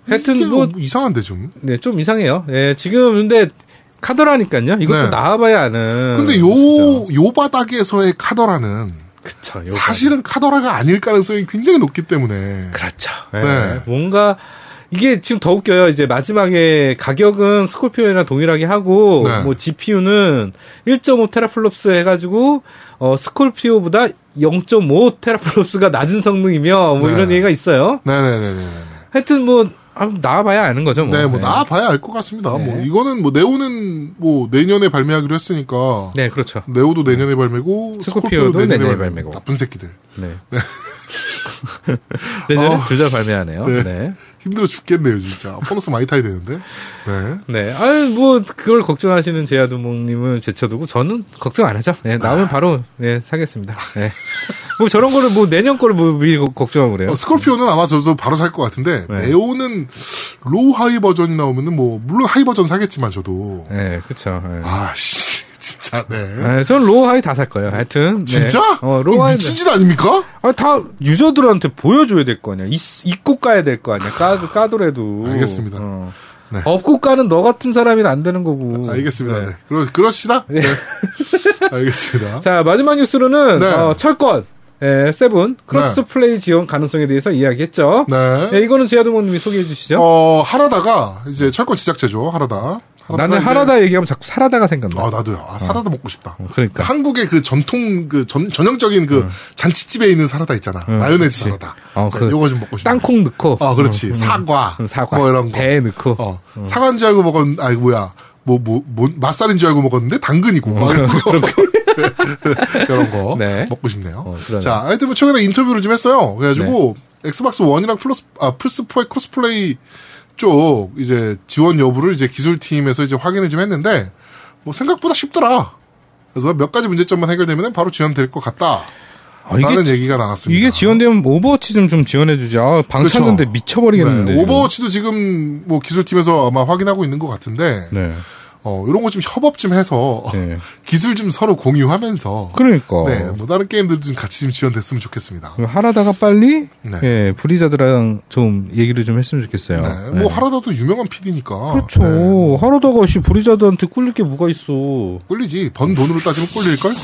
S2: 하여튼 뭐
S1: 이상한데 좀
S2: 네, 좀 이상해요. 예, 지금 근데 카더라니까요. 이것도
S1: 네.
S2: 나와봐야 아는.
S1: 근데 요
S2: 진짜.
S1: 요 바닥에서의 카더라는
S2: 그쵸.
S1: 사실은 카더라가 아닐 가능성이 굉장히 높기 때문에
S2: 그렇죠. 예.
S1: 네.
S2: 뭔가 이게 지금 더 웃겨요. 이제 마지막에 가격은 스콜피오랑 동일하게 하고
S1: 네.
S2: 뭐 GPU는 1.5 테라플롭스 해가지고 어 스콜피오보다 0.5 테라플롭스가 낮은 성능이며 뭐
S1: 네.
S2: 이런 얘기가 있어요.
S1: 네네네네
S2: 하여튼 뭐 아, 나와봐야 아는 거죠. 뭐.
S1: 네, 뭐 나와봐야 알 것 같습니다.
S2: 네.
S1: 뭐 이거는 뭐 네오는 뭐 내년에 발매하기로 했으니까
S2: 네, 그렇죠.
S1: 네오도 내년에 발매고
S2: 스코피오도 내년에 발매고.
S1: 나쁜 새끼들.
S2: 네. 내 년에
S1: 어.
S2: 둘다 발매하네요.
S1: 네.
S2: 네.
S1: 힘들어 죽겠네요, 진짜. 보너스 많이 타야 되는데. 네.
S2: 네. 아유, 뭐, 그걸 걱정하시는 제아두목님은 제쳐두고, 저는 걱정 안 하죠. 네, 나오면 바로, 네, 사겠습니다. 네. 뭐 저런 거를 뭐 내년 거를 뭐 미리 거- 걱정하고 그래요.
S1: 어, 스콜피오는 아마 저도 바로 살 것 같은데
S2: 네.
S1: 네오는 low high 버전이 나오면은 뭐 물론 high 버전 사겠지만 저도
S2: 네, 그쵸. 네.
S1: 아 씨 진짜 네.
S2: 네, 저는 low high 다 살 거예요. 하여튼. 네.
S1: 진짜?
S2: 어, low high.
S1: 미친 짓 아닙니까?
S2: 아, 다 user들한테 보여줘야 될 거 아니야. 있, 있고 까야 될 거 아니야. 까, 까더라도.
S1: 알겠습니다.
S2: 어.
S1: 네.
S2: 없고 까는 너 같은 사람이는 안 되는 거고.
S1: 알겠습니다.
S2: 네.
S1: 네. 그러, 그러시다? 네. 알겠습니다.
S2: 자, 마지막 뉴스로는,
S1: 네.
S2: 어, 철권, 예, seven, cross play 지원 가능성에 대해서 이야기했죠.
S1: 네.
S2: 예, 이거는 제아두목님이 소개해 주시죠.
S1: 어, 하라다가 이제 철권 제작자죠. 하라다.
S2: 나는 하라다 얘기하면 자꾸 사라다가 생각나.
S1: 아, 나도요. 아, 사라다 먹고 싶다.
S2: 어, 그러니까.
S1: 한국의 그 전통 그 전, 전형적인 그 잔치집에 있는 사라다 있잖아.
S2: 응,
S1: 마요네즈. 사라다.
S2: 어,
S1: 네,
S2: 그
S1: 요거 좀 먹고 싶다.
S2: 땅콩 넣고.
S1: 어, 그렇지.
S2: 어, 음,
S1: 사과.
S2: 음, 사과.
S1: 뭐 이런 거.
S2: 배에 넣고.
S1: 어, 사과인 줄 알고 먹었는데, 아이, 뭐야. 뭐, 뭐, 뭐, 맛살인 줄 알고 먹었는데, 당근이고. 막 이런 거. 이런 거.
S2: 어, 네.
S1: 먹고 싶네요.
S2: 어.
S1: 자, 하여튼 뭐, 최근에 인터뷰를 좀 했어요. 그래가지고, 엑스박스 원이랑 플러스, 아, 플스4의 cross play 쪽, 이제, 지원 여부를 이제 기술팀에서 이제 확인을 좀 했는데, 뭐, 생각보다 쉽더라. 그래서 몇 가지 문제점만 해결되면 바로 지원될 것 같다.
S2: 아,
S1: 라는 얘기가 나왔습니다.
S2: 이게 지원되면 오버워치 좀, 좀 지원해주지. 아, 방
S1: 그렇죠.
S2: 찼는데 미쳐버리겠는데.
S1: 네. 오버워치도 지금 뭐 기술팀에서 아마 확인하고 있는 것 같은데,
S2: 네.
S1: 어, 이런 거 좀 협업 좀 해서
S2: 네.
S1: 기술 좀 서로 공유하면서
S2: 그러니까.
S1: 네, 뭐 다른 게임들 좀 같이 좀 지원됐으면 좋겠습니다.
S2: 그럼 하라다가 빨리
S1: 네.
S2: 예, 블리자드랑 좀 얘기를 좀 했으면 좋겠어요.
S1: 네, 뭐 하라다도 유명한 PD니까.
S2: 그렇죠. 하라다가 씨 블리자드한테 꿀릴 게 뭐가 있어.
S1: 꿀리지. 번 돈으로 따지면 꿀릴 걸?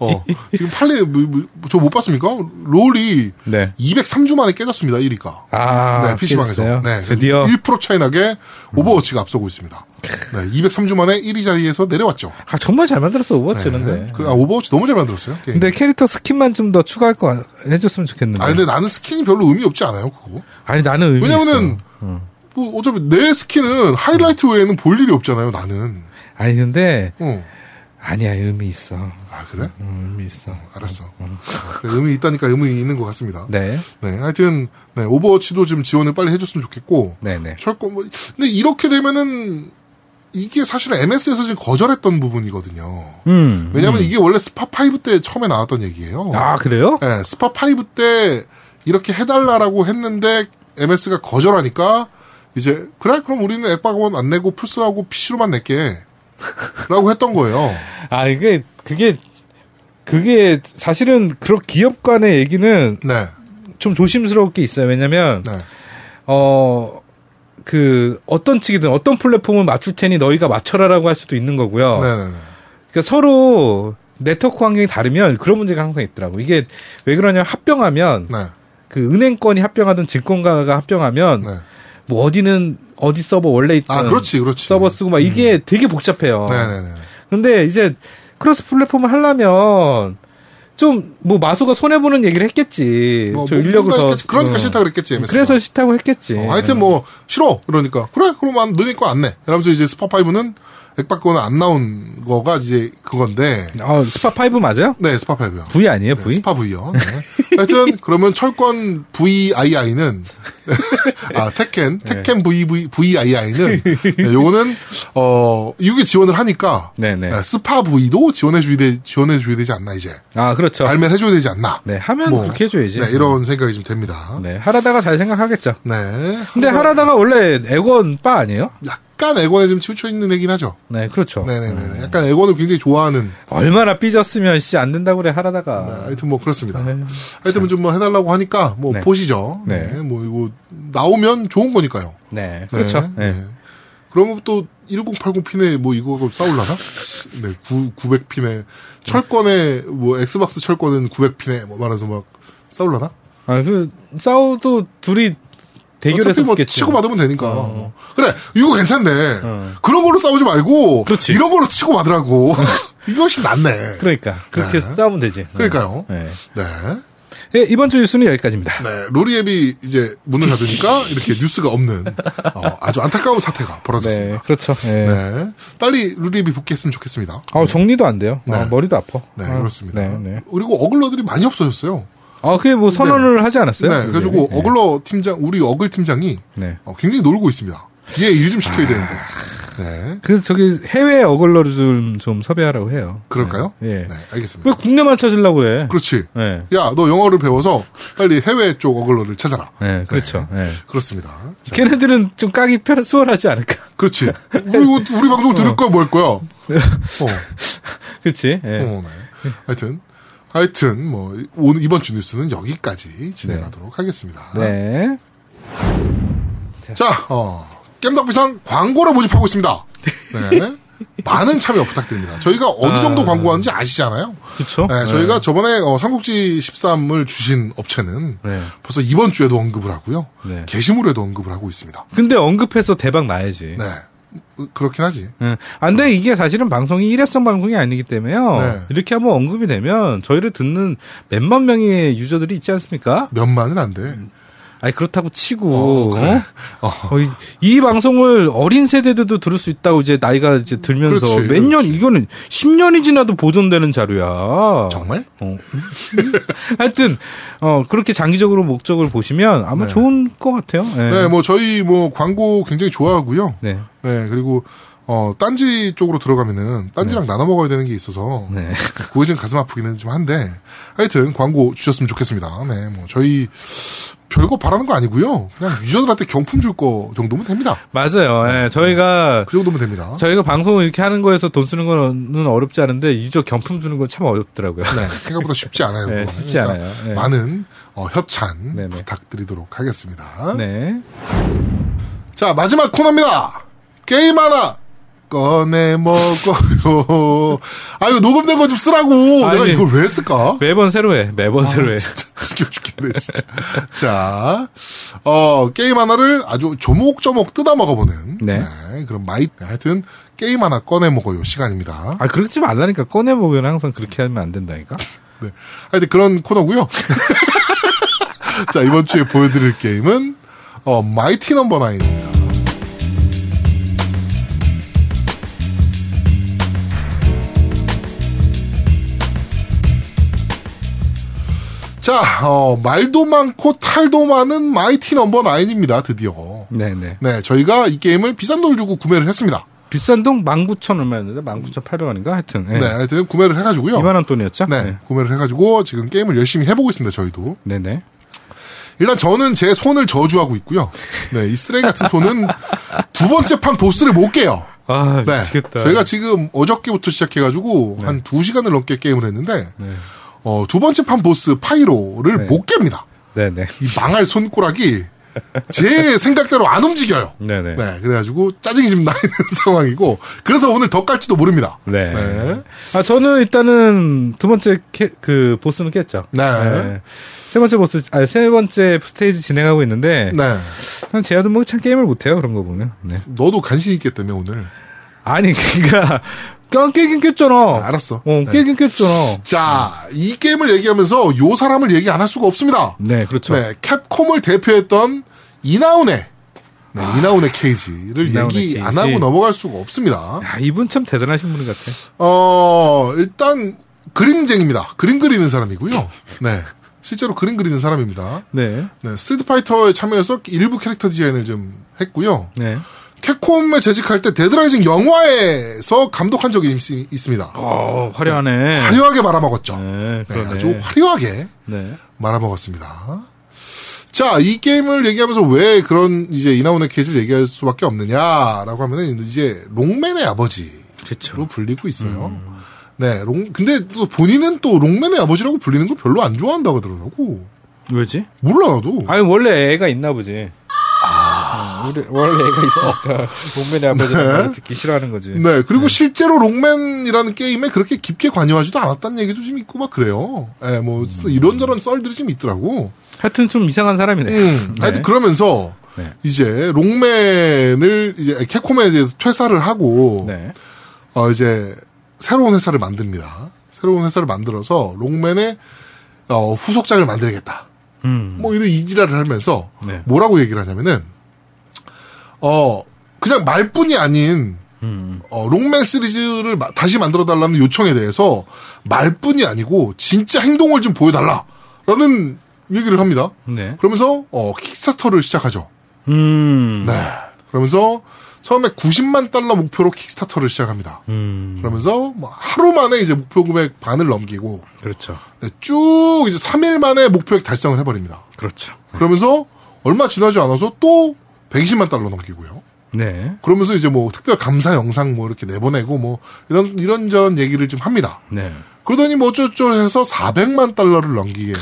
S1: 어, 지금 팔리, 뭐, 저못 봤습니까? 롤이
S2: 네.
S1: 203주 만에 깨졌습니다, 1위가.
S2: 아,
S1: 네, PC방에서.
S2: 깨졌어요?
S1: 네,
S2: 드디어.
S1: 1% 차이 나게 오버워치가 앞서고 있습니다. 네, 203주 만에 1위 자리에서 내려왔죠.
S2: 아, 정말 잘 만들었어, 오버워치는.
S1: 네.
S2: 데
S1: 그, 아, 오버워치 너무 잘 만들었어요. 게임.
S2: 근데 캐릭터 스킨만 좀 더 추가할 거 아- 해줬으면 좋겠는데.
S1: 아 근데 나는 스킨이 별로 의미 없지 않아요, 그거.
S2: 아니, 나는 의미
S1: 왜냐면은
S2: 있어.
S1: 뭐 어차피 내 스킨은 하이라이트 외에는 볼 일이 없잖아요, 나는.
S2: 아니, 근데,
S1: 어.
S2: 아니야, 의미 있어.
S1: 아 그래?
S2: 음, 의미 있어.
S1: 알았어. 그래, 의미 있다니까 의미 있는 것 같습니다.
S2: 네.
S1: 네, 하여튼 네, 오버워치도 좀 지원을 빨리 해줬으면 좋겠고.
S2: 네네.
S1: 철권 뭐 근데 이렇게 되면은 이게 사실은 MS에서 지금 거절했던 부분이거든요.
S2: 음.
S1: 왜냐하면 이게 원래 스파 5때 처음에 나왔던 얘기예요.
S2: 아, 그래요?
S1: 네, 스파 5때 이렇게 해달라라고 했는데 MS가 거절하니까 이제 그래 그럼 우리는 앱박원 안 내고 플스하고 PC로만 낼게 라고 했던 거예요.
S2: 아, 이게, 그게, 그게, 사실은, 그런 기업 간의 얘기는
S1: 네,
S2: 좀 조심스러울 게 있어요. 왜냐면,
S1: 네,
S2: 어, 그, 어떤 측이든 어떤 플랫폼을 맞출 테니 너희가 맞춰라라고 할 수도 있는 거고요.
S1: 네, 네, 네.
S2: 그러니까 서로 네트워크 환경이 다르면 그런 문제가 항상 있더라고. 이게 왜 그러냐면 합병하면
S1: 네,
S2: 그 은행권이 합병하든 증권가가 합병하면
S1: 네.
S2: 뭐 어디는 어디 서버 원래 있던
S1: 아, 그렇지, 그렇지.
S2: 서버 쓰고 막 이게 되게 복잡해요.
S1: 네, 네, 네.
S2: 근데 이제 cross 플랫폼을 하려면 좀 뭐 마소가 손해 보는 얘기를 했겠지.
S1: 뭐, 저뭐
S2: 인력을
S1: 뭔가
S2: 더
S1: 했겠지. 그러니까
S2: 어.
S1: 싫다 그랬겠지. MS가.
S2: 그래서 싫다고 했겠지.
S1: 어, 하여튼 뭐 싫어 그러니까 그래 그러면 너네 거안 내. 이러면서 이제 스파 5는 액박권은 안 나온 거가 이제 그건데.
S2: 어, 스파 5 맞아요?
S1: 네, 스파 5요.
S2: V 아니에요,
S1: 네,
S2: V?
S1: 스파 V요. 네. 하여튼 그러면 철권 VII는 아 테켄 테켄 VV VII는 네, 요거는 어 이게 지원을 하니까
S2: 네네.
S1: 네, 스파 V도 지원해 줘야 돼 지원해 줘야 되지 않나 이제
S2: 아, 그렇죠.
S1: 발매를 해 줘야 되지 않나.
S2: 네, 하면
S1: 뭐,
S2: 그렇게 해 줘야지.
S1: 네, 이런 생각이 좀 됩니다.
S2: 네, 하라다가 잘 생각하겠죠.
S1: 네.
S2: 근데 하라다가 원래 애건 바 아니에요?
S1: 약간 애권에 좀 치우쳐 있는 애긴 하죠.
S2: 네, 그렇죠.
S1: 네네 네. 약간 애권을 굉장히 좋아하는.
S2: 얼마나 삐졌으면 씨 안 된다고 그래 하라다가.
S1: 네, 하여튼 뭐 그렇습니다.
S2: 네.
S1: 하여튼 좀 뭐 해달라고 하니까 뭐
S2: 네.
S1: 보시죠.
S2: 네.
S1: 네. 뭐 이거 나오면 좋은 거니까요.
S2: 네, 그렇죠. 네.
S1: 그러면 또 1080핀에 뭐 이거 싸울라나? 네, 9, 900핀에 철권에 뭐 엑스박스 철권은 900핀에 뭐 말해서 막 싸울라나?
S2: 아, 그 싸워도 둘이 대결해서
S1: 뭐
S2: 붙겠지.
S1: 치고 받으면 되니까. 뭐. 그래, 이거 괜찮네.
S2: 어.
S1: 그런 걸로 싸우지 말고
S2: 그렇지.
S1: 이런 걸로 치고 받으라고. 이게 훨씬 낫네.
S2: 그러니까 그렇게
S1: 네.
S2: 싸우면 되지.
S1: 그러니까요.
S2: 네.
S1: 네.
S2: 예, 이번 주 뉴스는 여기까지입니다.
S1: 네, 루리앱이 이제 문을 닫으니까 이렇게 뉴스가 없는 어, 아주 안타까운 사태가
S2: 네,
S1: 벌어졌습니다.
S2: 그렇죠. 예.
S1: 네. 빨리 루리앱이 복귀했으면 좋겠습니다.
S2: 아, 정리도 안 돼요.
S1: 네.
S2: 아, 머리도 아파.
S1: 네,
S2: 아,
S1: 그렇습니다.
S2: 네, 네.
S1: 그리고 어글러들이 많이 없어졌어요.
S2: 아, 그게 뭐 선언을 하지 않았어요?
S1: 네, 그래가지고
S2: 네.
S1: 어글러 팀장, 우리 어글 팀장이
S2: 네.
S1: 어, 굉장히 놀고 있습니다. 얘 일좀
S2: 아.
S1: 시켜야 되는데. 네.
S2: 그 저기 해외 어글러를 좀, 좀 섭외하라고 해요.
S1: 그럴까요?
S2: 네. 예.
S1: 네, 알겠습니다.
S2: 왜 국내만 찾으려고 그래?
S1: 그렇지.
S2: 네.
S1: 야, 너 영어를 배워서 빨리 해외 쪽 어글러를 찾아라.
S2: 네, 그렇죠. 네.
S1: 그렇습니다. 자,
S2: 걔네들은 좀 까기 편, 수월하지 않을까?
S1: 그렇지. 그리고 우리 방송 들을 거야, 뭐할 거야? 어?
S2: 예.
S1: 어, 네. 하여튼, 하여튼, 뭐, 오늘, 이번 주 뉴스는 여기까지 진행하도록 하겠습니다.
S2: 네.
S1: 자, 어, 겜덕비상 광고를 모집하고 있습니다. 네. 많은 참여 부탁드립니다. 저희가 어느 정도 광고하는지 아시잖아요.
S2: 그쵸?
S1: 네, 저희가 저번에 어, 삼국지 13을 주신 업체는
S2: 네.
S1: 벌써 이번 주에도 언급을 하고요.
S2: 네.
S1: 게시물에도 언급을 하고 있습니다.
S2: 근데 언급해서 대박 나야지.
S1: 네. 음, 그렇긴 하지.
S2: 예. 아, 근데 이게 사실은 방송이 일회성 방송이 아니기 때문에요.
S1: 네.
S2: 이렇게 한번 언급이 되면 저희를 듣는 몇만 명의 유저들이 있지 않습니까?
S1: 몇만은 안 돼.
S2: 아니 그렇다고 치고
S1: 어, 그래.
S2: 어? 어, 이, 이 방송을 어린 세대들도 들을 수 있다고 이제 나이가 이제 들면서 몇 년. 이거는 10년이 지나도 보존되는 자료야.
S1: 정말?
S2: 어. 하여튼 어 그렇게 장기적으로 목적을 보시면 아마
S1: 네.
S2: 좋은 것 같아요. 예.
S1: 네, 뭐 저희 뭐 광고 굉장히 좋아하고요.
S2: 네.
S1: 네, 그리고 어 딴지 쪽으로 들어가면은 딴지랑 나눠 먹어야 되는 게 있어서
S2: 네.
S1: 그게 좀 가슴 아프기는 좀 한데 하여튼 광고 주셨으면 좋겠습니다. 네, 뭐 저희 별거 바라는 거 아니고요. 그냥 유저들한테 경품 줄 거 정도면 됩니다.
S2: 맞아요. 예, 저희가
S1: 그 정도면 됩니다.
S2: 저희가 방송을 이렇게 하는 거에서 돈 쓰는 거는 어렵지 않은데 유저 경품 주는 건 참 어렵더라고요.
S1: 네, 생각보다 쉽지 않아요.
S2: 네. 쉽지 않아요. 네.
S1: 많은 어, 협찬
S2: 네네.
S1: 부탁드리도록 하겠습니다.
S2: 네.
S1: 자, 마지막 코너입니다. 게임 하나 꺼내 먹어요. 아유, 녹음된 거 좀 쓰라고. 내가
S2: 아니.
S1: 이걸 왜 했을까?
S2: 매번 새로 해. 매번 새로 해.
S1: 진짜 웃겨 죽겠네, 진짜. 자, 어, 게임 하나를 아주 조목조목 뜯어 먹어보는.
S2: 네.
S1: 그런 마이, 하여튼, 게임 하나 꺼내 먹어요. 시간입니다.
S2: 아, 그러지 말라니까. 꺼내 먹으면 항상 그렇게 하면 안 된다니까.
S1: 네. 하여튼 그런 코너고요 자, 이번 주에 보여드릴 게임은, 어, 마이티 넘버 나인입니다. 자, 어, 말도 많고 탈도 많은 마이티 넘버 나인입니다, 드디어.
S2: 네, 네.
S1: 네, 저희가 이 게임을 비싼 돈을 주고 구매를 했습니다.
S2: 비싼 돈 19,000 얼마였는데? 19,800원인가? 하여튼.
S1: 네, 하여튼 구매를 해가지고요.
S2: 2만 원 돈이었죠?
S1: 네, 구매를 해가지고 지금 게임을 열심히 해보고 있습니다, 저희도.
S2: 네, 네.
S1: 일단 저는 제 손을 저주하고 있고요. 네, 이 쓰레기 같은 손은 두 번째 판 보스를 못 깨요.
S2: 아,
S1: 네.
S2: 미치겠다.
S1: 저희가 지금 어저께부터 시작해가지고 한두 시간을 넘게 게임을 했는데,
S2: 네.
S1: 어, 두 번째 판 보스 파이로를
S2: 네.
S1: 못 깹니다.
S2: 네, 네.
S1: 이 망할 손가락이 제 생각대로 안 움직여요.
S2: 네, 네.
S1: 네, 그래가지고 짜증이 좀나 있는 상황이고, 그래서 오늘 더 깔지도 모릅니다.
S2: 네.
S1: 네.
S2: 아, 저는 일단은 두 번째 캐, 그 보스는 깼죠.
S1: 네.
S2: 세 번째 보스, 아니, 세 번째 스테이지 진행하고 있는데,
S1: 네.
S2: 난 제아도 뭐참 게임을 못해요, 그런 거 보면. 네.
S1: 너도 간신히 있겠다며, 오늘.
S2: 아니, 그니까, 까 깨긴 깼잖아.
S1: 아, 알았어.
S2: 어,
S1: 네.
S2: 깨긴 깼잖아.
S1: 자, 이 게임을 얘기하면서 요 사람을 얘기 안 할 수가 없습니다.
S2: 네, 그렇죠.
S1: 네, 캡콤을 대표했던 이나후네 네, 이나후네 케이지를
S2: 이나후네
S1: 얘기 안
S2: 케이지.
S1: 하고 넘어갈 수가 없습니다.
S2: 야, 이분 참 대단하신 분 같아.
S1: 어, 일단 그림쟁입니다. 그림 그리는 사람이고요. 네. 실제로 그림 그리는 사람입니다.
S2: 네.
S1: 네, 스트리트 파이터에 참여해서 일부 캐릭터 디자인을 좀 했고요.
S2: 네.
S1: 캡콤에 재직할 때 데드라이징 영화에서 감독한 적이 있, 있습니다.
S2: 어, 화려하네.
S1: 화려하게 말아먹었죠.
S2: 네,
S1: 네. 아주 화려하게
S2: 네.
S1: 말아먹었습니다. 자, 이 게임을 얘기하면서 왜 그런 이제 이나후네 케이지를 얘기할 수밖에 없느냐라고 하면은 이제 록맨의 아버지로
S2: 그쵸.
S1: 불리고 있어요. 네, 록, 근데 또 본인은 또 록맨의 아버지라고 불리는 걸 별로 안 좋아한다고 하더라고.
S2: 왜지?
S1: 몰라, 나도.
S2: 아니, 원래 애가 있나 보지. 아, 우리, 원래 애가 있으니까, 롱맨의 아버지는
S1: 네.
S2: 말을 듣기 싫어하는 거지.
S1: 네, 그리고 실제로 롱맨이라는 게임에 그렇게 깊게 관여하지도 않았다는 얘기도 좀 있고 막 그래요. 예, 뭐, 이런저런 썰들이 좀 있더라고.
S2: 하여튼 좀 이상한 사람이네.
S1: 음,
S2: 네.
S1: 하여튼 그러면서
S2: 네.
S1: 이제 롱맨을 이제 캡콤에 이제 퇴사를 하고
S2: 네.
S1: 어 이제 새로운 회사를 만듭니다. 새로운 회사를 만들어서 롱맨의 어, 후속작을 만들겠다.
S2: 음.
S1: 뭐 이런 이지랄을 하면서
S2: 네.
S1: 뭐라고 얘기를 하냐면은 어 그냥 말뿐이 아닌
S2: 음.
S1: 어, 롱맨 시리즈를 마- 다시 만들어 달라는 요청에 대해서 말뿐이 아니고 진짜 행동을 좀 보여달라라는 얘기를 합니다.
S2: 네.
S1: 그러면서 어, 킥스타터를 시작하죠.
S2: 음.
S1: 네. 그러면서 처음에 90만 달러 목표로 킥스타터를 시작합니다.
S2: 음.
S1: 그러면서 뭐 하루 만에 이제 목표 금액 반을 넘기고
S2: 그렇죠.
S1: 네, 쭉 이제 3일 만에 목표액 달성을 해버립니다.
S2: 그렇죠.
S1: 그러면서 얼마 지나지 않아서 또 120만 달러 넘기고요.
S2: 네.
S1: 그러면서 이제 뭐 특별 감사 영상 뭐 이렇게 내보내고 뭐 이런 이런저런 얘기를 좀 합니다.
S2: 네.
S1: 그러더니 뭐 어쩌죠 해서 400만 달러를 넘기게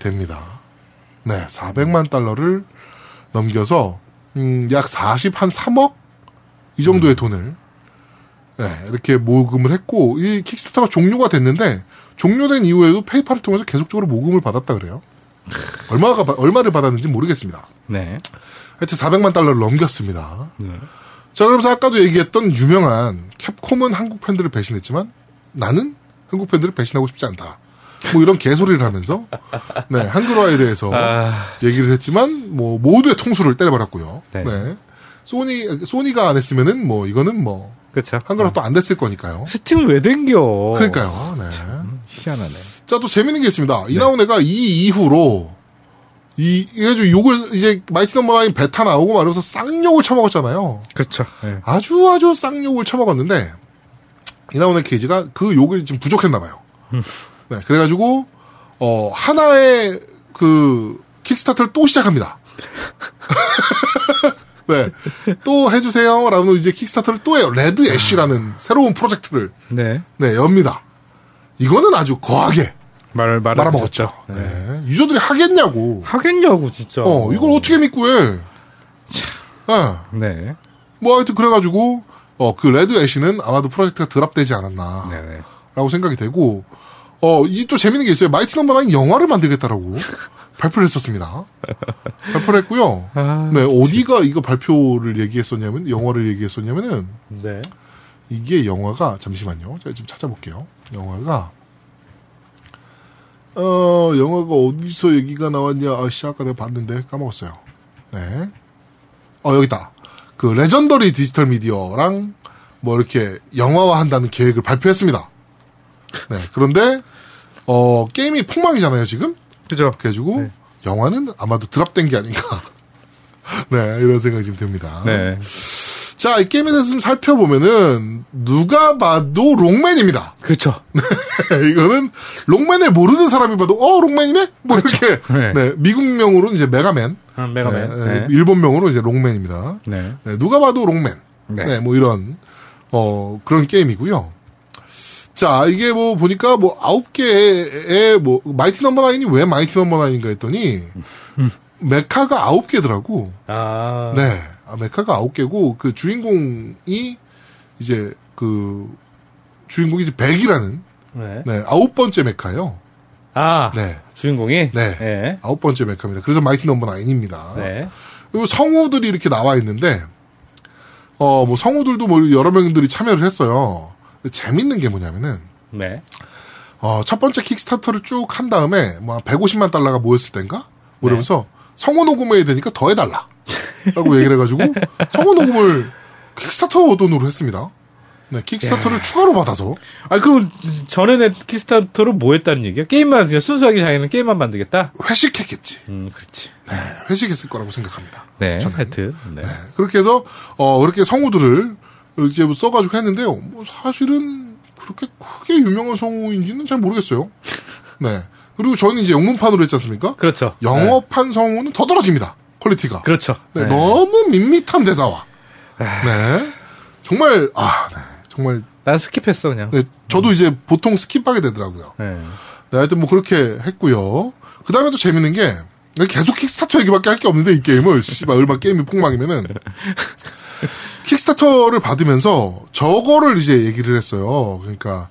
S1: 됩니다. 네, 400만 달러를 넘겨서 음, 약 40, 한 3억 이 정도의 돈을 네, 이렇게 모금을 했고 이 킥스타터가 종료가 됐는데 종료된 이후에도 페이팔을 통해서 계속적으로 모금을 받았다 그래요. 얼마가 받- 얼마를 받았는지 모르겠습니다.
S2: 네.
S1: 하여튼 400만 달러를 넘겼습니다.
S2: 네.
S1: 자, 그러면서 아까도 얘기했던 유명한 캡콤은 한국 팬들을 배신했지만 나는 한국 팬들을 배신하고 싶지 않다. 뭐 이런 개소리를 하면서 네, 한글화에 대해서
S2: 아.
S1: 얘기를 했지만 뭐 모두의 통수를 때려버렸고요.
S2: 네.
S1: 네. 소니 소니가 안 했으면은 뭐 이거는 뭐
S2: 그렇죠.
S1: 한글화 또 안 됐을 거니까요.
S2: 스팀을 왜 댕겨?
S1: 그러니까요. 네.
S2: 음, 희한하네.
S1: 자, 또 재밌는 게 있습니다. 이나후네가 이 이후로 이 이래가지고 욕을 이제 Mighty Number Nine 베타 나오고 말하면서 쌍욕을 처먹었잖아요.
S2: 그렇죠. 네.
S1: 아주 아주 쌍욕을 처먹었는데 이나후네 케이지가 그 욕을 지금 부족했나 봐요. 네, 그래가지고 어 하나의 그 Kickstarter를 또 시작합니다. 네, 또 해주세요 라고 이제 Kickstarter를 또 해요. Red Ash라는 새로운 프로젝트를
S2: 네.
S1: 네 엽니다. 이거는 아주 거하게
S2: 말을 말아
S1: 말아먹었죠. 네. 유저들이 하겠냐고.
S2: 하겠냐고 진짜.
S1: 어, 이걸 어떻게 믿고 해? 아,
S2: 네.
S1: 뭐 하여튼 그래가지고 어 그 Red Ash는 아마도 프로젝트가 drop되지 않았나라고
S2: 네. 네.
S1: 생각이 되고 어 이 또 재밌는 게 있어요. Mighty Number Nine 영화를 만들겠다라고 발표를 했었습니다. 발표를 했고요.
S2: 아,
S1: 네 어디가 이거 발표를 얘기했었냐면 영화를 얘기했었냐면은
S2: 네.
S1: 이게 영화가 잠시만요. 제가 좀 찾아볼게요. 영화가 어 영화가 어디서 얘기가 나왔냐? 아 씨 아까 내가 봤는데 까먹었어요. 네. 어 여기 있다. 그 레전더리 디지털 미디어랑 뭐 이렇게 영화화 한다는 계획을 발표했습니다. 네. 그런데 어 게임이 폭망이잖아요 지금.
S2: 그죠.
S1: 그래가지고
S2: 네.
S1: 영화는 아마도 드랍된 게 아닌가. 네 이런 생각이 좀 듭니다.
S2: 네.
S1: 자, 이 게임에 대해서 좀 살펴보면은, 누가 봐도 록맨입니다.
S2: 그렇죠.
S1: 이거는, 록맨을 모르는 사람이 봐도, 어, 록맨이네? 뭐, 이렇게.
S2: 네.
S1: 네. 미국명으로는 이제 메가맨.
S2: 아, 메가맨.
S1: 네,
S2: 네.
S1: 일본명으로 이제 록맨입니다.
S2: 네.
S1: 네, 누가 봐도 록맨.
S2: 네.
S1: 네. 뭐 이런, 어, 그런 게임이고요. 자, 이게 뭐 보니까 뭐 아홉 개의 뭐, Mighty Number Nine이 왜 Mighty Number Nine인가 했더니, 메카가 아홉 개더라고.
S2: 아.
S1: 네. 아, 메카가 아홉 개고 그 주인공이 이제 그 주인공이 이제 벡이라는
S2: 네.
S1: 네 아홉 번째 메카예요.
S2: 아.
S1: 네.
S2: 주인공이.
S1: 네.
S2: 네.
S1: 아홉 번째 메카입니다. 그래서 Mighty Number Nine입니다.
S2: 네.
S1: 그리고 성우들이 이렇게 나와 있는데 어 뭐 성우들도 뭐 여러 명들이 참여를 했어요. 재밌는 게 뭐냐면은
S2: 네.
S1: 어, 첫 번째 Kickstarter를 쭉 한 다음에 뭐 150만 달러가 모였을 땐가? 뭐 이러면서 성우 녹음해야 되니까 더 해달라. 라고 얘기를 해가지고 성우 녹음을 Kickstarter 돈으로 했습니다. 네, Kickstarter를 추가로 받아서
S2: 아, 그럼 전에 내 Kickstarter로 뭐 했다는 얘기야? 게임만, 그냥 순수하게 자기는 게임만 만들겠다?
S1: 회식했겠지.
S2: 음, 그렇지.
S1: 네, 회식했을 거라고 생각합니다.
S2: 네.
S1: 저는.
S2: 하여튼. 네.
S1: 네, 그렇게 해서 어 그렇게 성우들을 이렇게 뭐 써가지고 했는데요. 뭐 사실은 그렇게 크게 유명한 성우인지는 잘 모르겠어요. 네. 그리고 저는 이제 영문판으로 했지 않습니까?
S2: 그렇죠.
S1: 영어판 성우는 더 떨어집니다. quality가.
S2: 그렇죠.
S1: 네,
S2: 네.
S1: 너무 밋밋한 대사와. 네. 정말, 아, 네. 정말,
S2: 난 skip했어, 그냥.
S1: 네, 저도 이제 보통 skip하게 되더라고요.
S2: 네.
S1: 네, 하여튼 뭐 그렇게 했고요. 그 다음에 또 재밌는 게, 계속 Kickstarter 얘기밖에 할 게 없는데, 이 게임을. 씨발, 얼마나 게임이 폭망이면은. Kickstarter를 받으면서 저거를 이제 얘기를 했어요. 그러니까,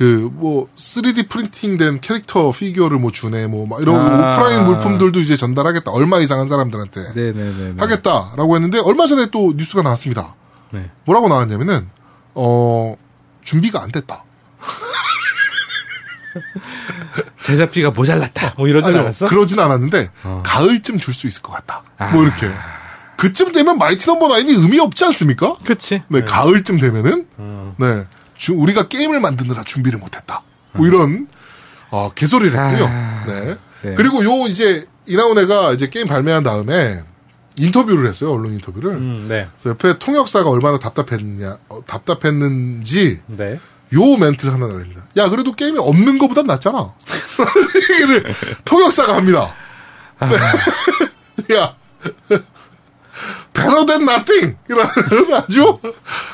S1: 그, 뭐, 3D printing된 캐릭터 피규어를 뭐 주네, 뭐, 막 이런
S2: 아.
S1: 오프라인 물품들도 이제 전달하겠다. 얼마 이상 한 사람들한테.
S2: 네네네.
S1: 하겠다라고 했는데 얼마 전에 또 뉴스가 나왔습니다.
S2: 네.
S1: 뭐라고 나왔냐면은 어 준비가 안 됐다.
S2: 제작비가 모자랐다. 뭐 이러진
S1: 아니요,
S2: 않았어?
S1: 그러진 않았는데
S2: 어.
S1: 가을쯤 줄 수 있을 것 같다.
S2: 아.
S1: 뭐 이렇게 그쯤 되면 Mighty Number Nine이 의미 없지 않습니까?
S2: 그치.
S1: 네, 가을쯤 되면은
S2: 어.
S1: 네 주- 우리가 게임을 만드느라 준비를 못했다. 뭐 이런 어, 개소리를 했고요.
S2: 아.
S1: 네.
S2: 네.
S1: 그리고 요 이제 이나온애가 이제 게임 발매한 다음에 인터뷰를 했어요. 언론 인터뷰를.
S2: 음, 네.
S1: 그래서 옆에 통역사가 얼마나 답답했냐, 어, 답답했는지
S2: 네.
S1: 요 멘트를 하나 날립니다. 야, 그래도 게임이 없는 것보단 낫잖아. 얘기를 통역사가 합니다. 야, better than nothing! 이런 아주,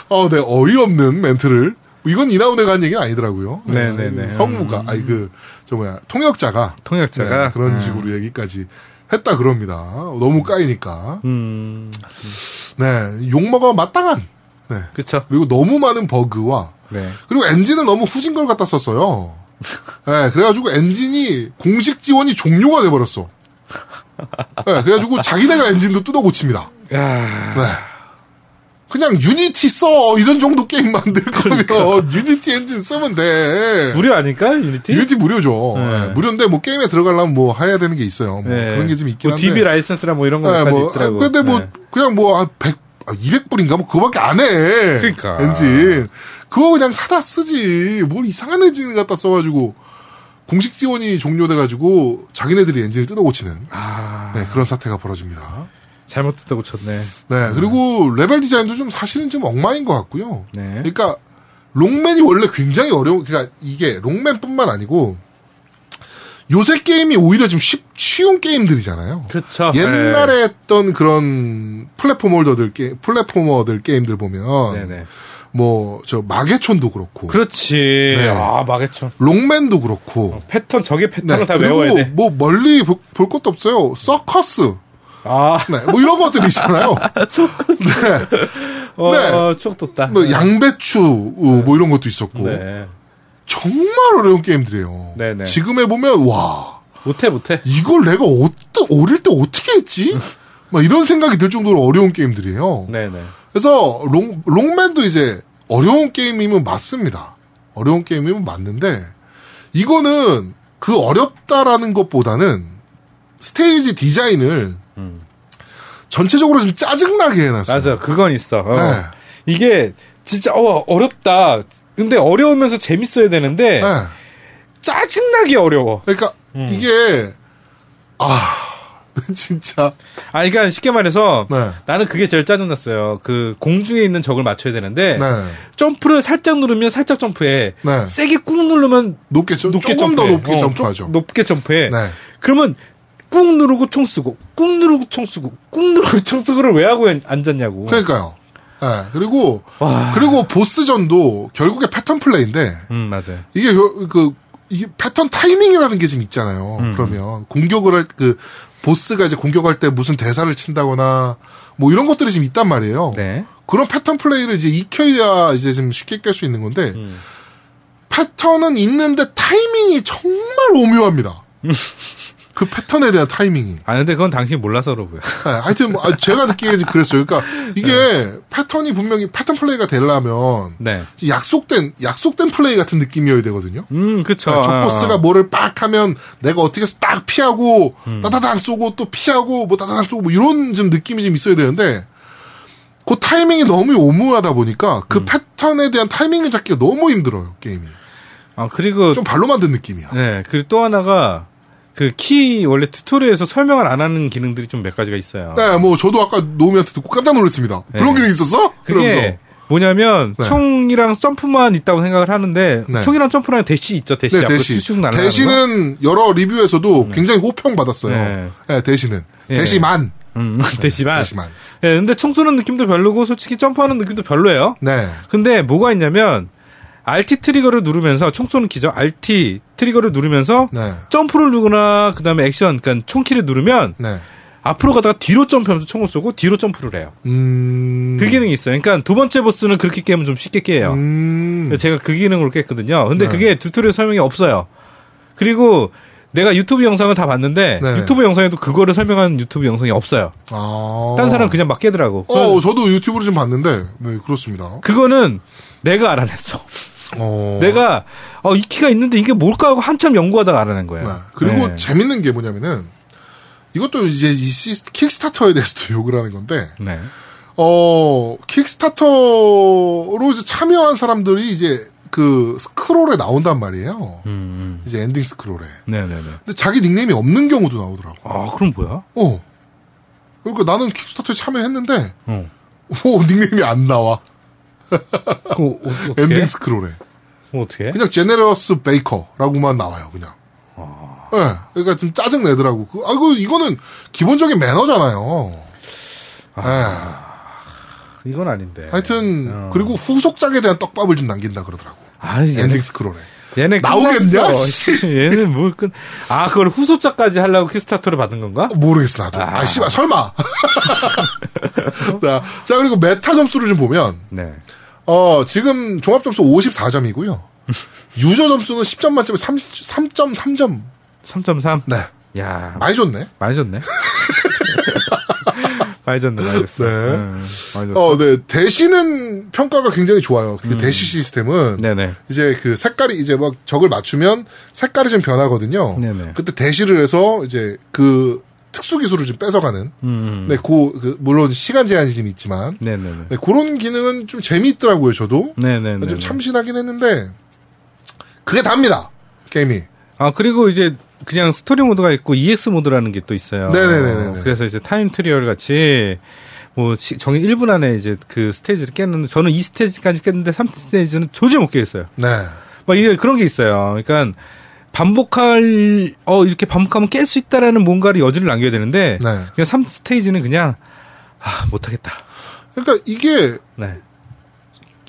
S1: 어, 네, 어이없는 멘트를. 이건 이나운에가 한 얘기는 아니더라고요.
S2: 네네네.
S1: 성무가, 아니, 그, 저 뭐야, 통역자가.
S2: 통역자가
S1: 네, 그런
S2: 음.
S1: 식으로 얘기까지 했다 그럽니다. 너무 까이니까.
S2: 음,
S1: 네, 욕먹어 마땅한. 네.
S2: 그쵸.
S1: 그리고 너무 많은 버그와
S2: 네.
S1: 그리고 엔진을 너무 후진 걸 갖다 썼어요. 네, 그래가지고 엔진이 공식 지원이 종료가 돼버렸어. 네, 그래가지고 자기네가 엔진도 뜯어 고칩니다.
S2: 야
S1: 네. 그냥 Unity 써 이런 정도 게임 만들 거면 Unity 엔진 쓰면 돼.
S2: 무료 아닐까?
S1: Unity? Unity 무료죠.
S2: 네.
S1: 네, 무료인데 뭐 게임에 들어가려면 뭐 해야 되는 게 있어요. 뭐
S2: 네.
S1: 그런 게 좀 있긴
S2: 뭐
S1: 한데.
S2: DB 라이센스랑 뭐 이런
S1: 네,
S2: 거까지
S1: 뭐,
S2: 있더라고.
S1: 아, 근데 뭐,
S2: 네.
S1: 그냥 뭐, 한 100, 아, 200불인가? 뭐, 그거밖에 안 해.
S2: 그러니까.
S1: 엔진. 그거 그냥 사다 쓰지. 뭘 이상한 엔진 갖다 써가지고, 공식 지원이 종료돼가지고, 자기네들이 엔진을 뜯어 고치는,
S2: 아,
S1: 네, 그런 사태가 벌어집니다.
S2: 잘못 뜯어 고쳤네.
S1: 네, 그리고 레벨 디자인도 좀 사실은 좀 엉망인 것 같고요.
S2: 네.
S1: 그러니까, 록맨이 원래 굉장히 어려운, 그러니까 이게 록맨뿐만 아니고, 요새 게임이 오히려 좀 쉽, 쉬운 게임들이잖아요.
S2: 그렇죠.
S1: 옛날에 했던 그런 platformer들 게 platformer들 게임들 보면
S2: 네네.
S1: 뭐저 마계촌도 그렇고
S2: 그렇지.
S1: 네.
S2: 아, 마개촌.
S1: 롱맨도 그렇고
S2: 패턴, 저게 패턴을
S1: 네,
S2: 다 외워야 돼.
S1: 뭐 멀리 볼, 볼 것도 없어요. 서커스
S2: 아,
S1: 네, 뭐 이런 것들이 있잖아요. 네,
S2: 어,
S1: 네.
S2: 추억 돋다.
S1: 뭐 양배추 어, 뭐 이런 것도 있었고
S2: 네.
S1: 정말 어려운 게임들이에요.
S2: 네네.
S1: 지금 해보면 와
S2: 못해, 못해.
S1: 이걸 내가 어떠, 어릴 때 어떻게 했지? 막 이런 생각이 들 정도로 어려운 게임들이에요.
S2: 네네.
S1: 그래서 롱, 롱맨도 이제 어려운 게임이면 맞습니다. 어려운 게임이면 맞는데 이거는 그 어렵다라는 것보다는 스테이지 디자인을
S2: 음.
S1: 전체적으로 좀 짜증나게 해놨어요.
S2: 맞아, 그건 있어. 어.
S1: 네.
S2: 이게 진짜 어, 어렵다. 근데 어려우면서 재밌어야 되는데
S1: 네.
S2: 짜증나게 어려워.
S1: 그러니까
S2: 음.
S1: 이게 아 진짜
S2: 아, 그러니까 쉽게 말해서
S1: 네.
S2: 나는 그게 제일 짜증났어요. 그 공중에 있는 적을 맞춰야 되는데
S1: 네.
S2: 점프를 살짝 누르면 살짝 점프해.
S1: 네.
S2: 세게 꾹 누르면
S1: 높게 점-
S2: 높게
S1: 조금 더
S2: 점프해.
S1: 높게
S2: 어,
S1: 점프하죠.
S2: 좀 높게 점프해.
S1: 네.
S2: 그러면 꾹 누르고 총 쓰고 꾹 누르고 총 쓰고 꾹 누르고 총 쓰고를 왜 하고 앉았냐고.
S1: 그러니까요. 네. 그리고
S2: 와.
S1: 그리고 보스전도 결국에 패턴 플레이인데
S2: 음 맞아요.
S1: 이게 그, 그 이게 패턴 타이밍이라는 게 좀 있잖아요.
S2: 음.
S1: 그러면 공격을 할 그 보스가 이제 공격할 때 무슨 대사를 친다거나 뭐 이런 것들이 좀 있단 말이에요.
S2: 네.
S1: 그런 패턴 플레이를 이제 익혀야 이제 좀 쉽게 깰 수 있는 건데
S2: 음.
S1: 패턴은 있는데 타이밍이 정말 오묘합니다. 그 패턴에 대한 타이밍이.
S2: 아 근데 그건 당신이 몰라서 그러고요.
S1: 네, 하여튼 뭐, 아, 제가 느끼기에 그랬어요. 그러니까 이게 패턴이 분명히 패턴 플레이가 되려면
S2: 네.
S1: 약속된 약속된 플레이 같은 느낌이어야 되거든요.
S2: 음 그쵸.
S1: 네, 적
S2: 아,
S1: 보스가
S2: 아.
S1: 뭐를 빡 하면 내가 어떻게 해서 딱 피하고
S2: 음.
S1: 따다당 쏘고 또 피하고 뭐 따다당 쏘고 뭐 이런 좀 느낌이 좀 있어야 되는데 그 타이밍이 너무 오묘하다 보니까 그
S2: 음.
S1: 패턴에 대한 타이밍을 잡기가 너무 힘들어요 게임이
S2: 아 그리고
S1: 좀 발로 만든 느낌이야.
S2: 네 그리고 또 하나가 그 키 원래 튜토리얼에서 설명을 안 하는 기능들이 좀 몇 가지가 있어요.
S1: 네, 뭐 저도 아까 노미한테 듣고 깜짝 놀랐습니다.
S2: 네.
S1: 그런 기능 있었어? 그러면서
S2: 뭐냐면
S1: 네.
S2: 총이랑 점프만 있다고 생각을 하는데
S1: 네.
S2: 총이랑 점프랑 대시 있죠 대시
S1: 네, 대시. 대시는 여러 리뷰에서도 굉장히 호평 받았어요.
S2: 네.
S1: 네, 대시는.
S2: 예.
S1: 대시만.
S2: 음, 대시만.
S1: 대시만.
S2: 예, 근데 총 쏘는 느낌도 별로고 솔직히 점프하는 느낌도 별로예요.
S1: 네.
S2: 근데 뭐가 있냐면 RT 트리거를 누르면서 총 쏘는 키죠. RT 트리거를 누르면서
S1: 네.
S2: 점프를 누르거나 그다음에 액션 그러니까 총키를 누르면
S1: 네.
S2: 앞으로 가다가 뒤로 점프하면서 총을 쏘고 뒤로 점프를 해요.
S1: 음.
S2: 그 기능이 있어요. 그러니까 두 번째 보스는 그렇게 깨면 좀 쉽게 깨요.
S1: 음.
S2: 제가 그 기능으로 깼거든요. 근데
S1: 네.
S2: 그게 tutorial 설명이 없어요. 그리고 내가 유튜브 영상을 다 봤는데
S1: 네.
S2: 유튜브 영상에도 그거를 설명하는 유튜브 영상이 없어요.
S1: 아.
S2: 딴 사람 그냥 막 깨더라고.
S1: 어, 저도 유튜브로 좀 봤는데, 네, 그렇습니다.
S2: 그거는 내가 알아냈어.
S1: 어.
S2: 내가 어, 이 키가 있는데 이게 뭘까 하고 한참 연구하다가 알아낸 거예요.
S1: 네. 그리고
S2: 네.
S1: 재밌는 게 뭐냐면은 이것도 이제 이 시스, 킥스타터에 대해서도 욕을 하는 건데
S2: 네.
S1: 어 Kickstarter로 이제 참여한 사람들이 이제 그 스크롤에 나온단 말이에요.
S2: 음,
S1: 이제 엔딩 스크롤에.
S2: 음. 네네네.
S1: 근데 자기 닉네임이 없는 경우도 나오더라고.
S2: 아 그럼 뭐야?
S1: 어. 그러니까 나는 Kickstarter에 참여했는데
S2: 어.
S1: 오 닉네임이 안 나와.
S2: 그?
S1: 엔딩 스크롤에.
S2: 어떻게?
S1: 그냥 generous backer라고만 나와요, 그냥. 예. 그러니까 좀 짜증 내더라고. 그, 아이고 이거는 기본적인 매너잖아요. 예.
S2: 이건 아닌데.
S1: 하여튼
S2: 어.
S1: 그리고 후속작에 대한 떡밥을 좀 남긴다 그러더라고.
S2: 아 얘네
S1: 엔딩 스크롤에.
S2: 얘네
S1: 나오겠냐?
S2: 얘는 뭘 끝? 아 그걸 후속작까지 하려고 Kickstarter를 받은 건가?
S1: 모르겠어 나도. 아, 씨발 설마. 자, 자 그리고 메타 점수를 좀 보면
S2: 네.
S1: 어 지금 종합 점수 54점이고요. 유저 점수는 10점 만점에 30, 3.3점.
S2: 3.3.
S1: 네.
S2: 야
S1: 많이 좋네.
S2: 많이 줬네. 많이 줬네, 많이 줬어.
S1: 네.
S2: 음, 많이 줬어.
S1: 어, 네. 대시는 평가가 굉장히 좋아요. 그 대시 시스템은
S2: 음. 네네.
S1: 이제 그 색깔이 이제 막 적을 맞추면 색깔이 좀 변하거든요.
S2: 네네.
S1: 그때 대시를 해서 이제 그 특수 기술을 좀 뺏어가는.
S2: 음.
S1: 네, 그, 그 물론 시간 제한이 좀 있지만
S2: 네네네.
S1: 네, 그런 기능은 좀 재미있더라고요. 저도
S2: 네네네.
S1: 좀 참신하긴 했는데 그게 답니다. 게임이.
S2: 아 그리고 이제 그냥 스토리 모드가 있고 EX 모드라는 게 또 있어요.
S1: 네네네네네.
S2: 어, 그래서 이제 time trial 같이 뭐 시- 정해 1분 안에 이제 그 스테이지를 깼는데 저는 2 스테이지까지 깼는데 3 스테이지는 도저히 못 깨겠어요.
S1: 네.
S2: 막 이게 그런 게 있어요. 그러니까 반복할 어 이렇게 반복하면 깰 수 있다라는 뭔가를 여지를 남겨야 되는데
S1: 네.
S2: 그냥 3 스테이지는 그냥 아 못 하겠다.
S1: 그러니까 이게
S2: 네.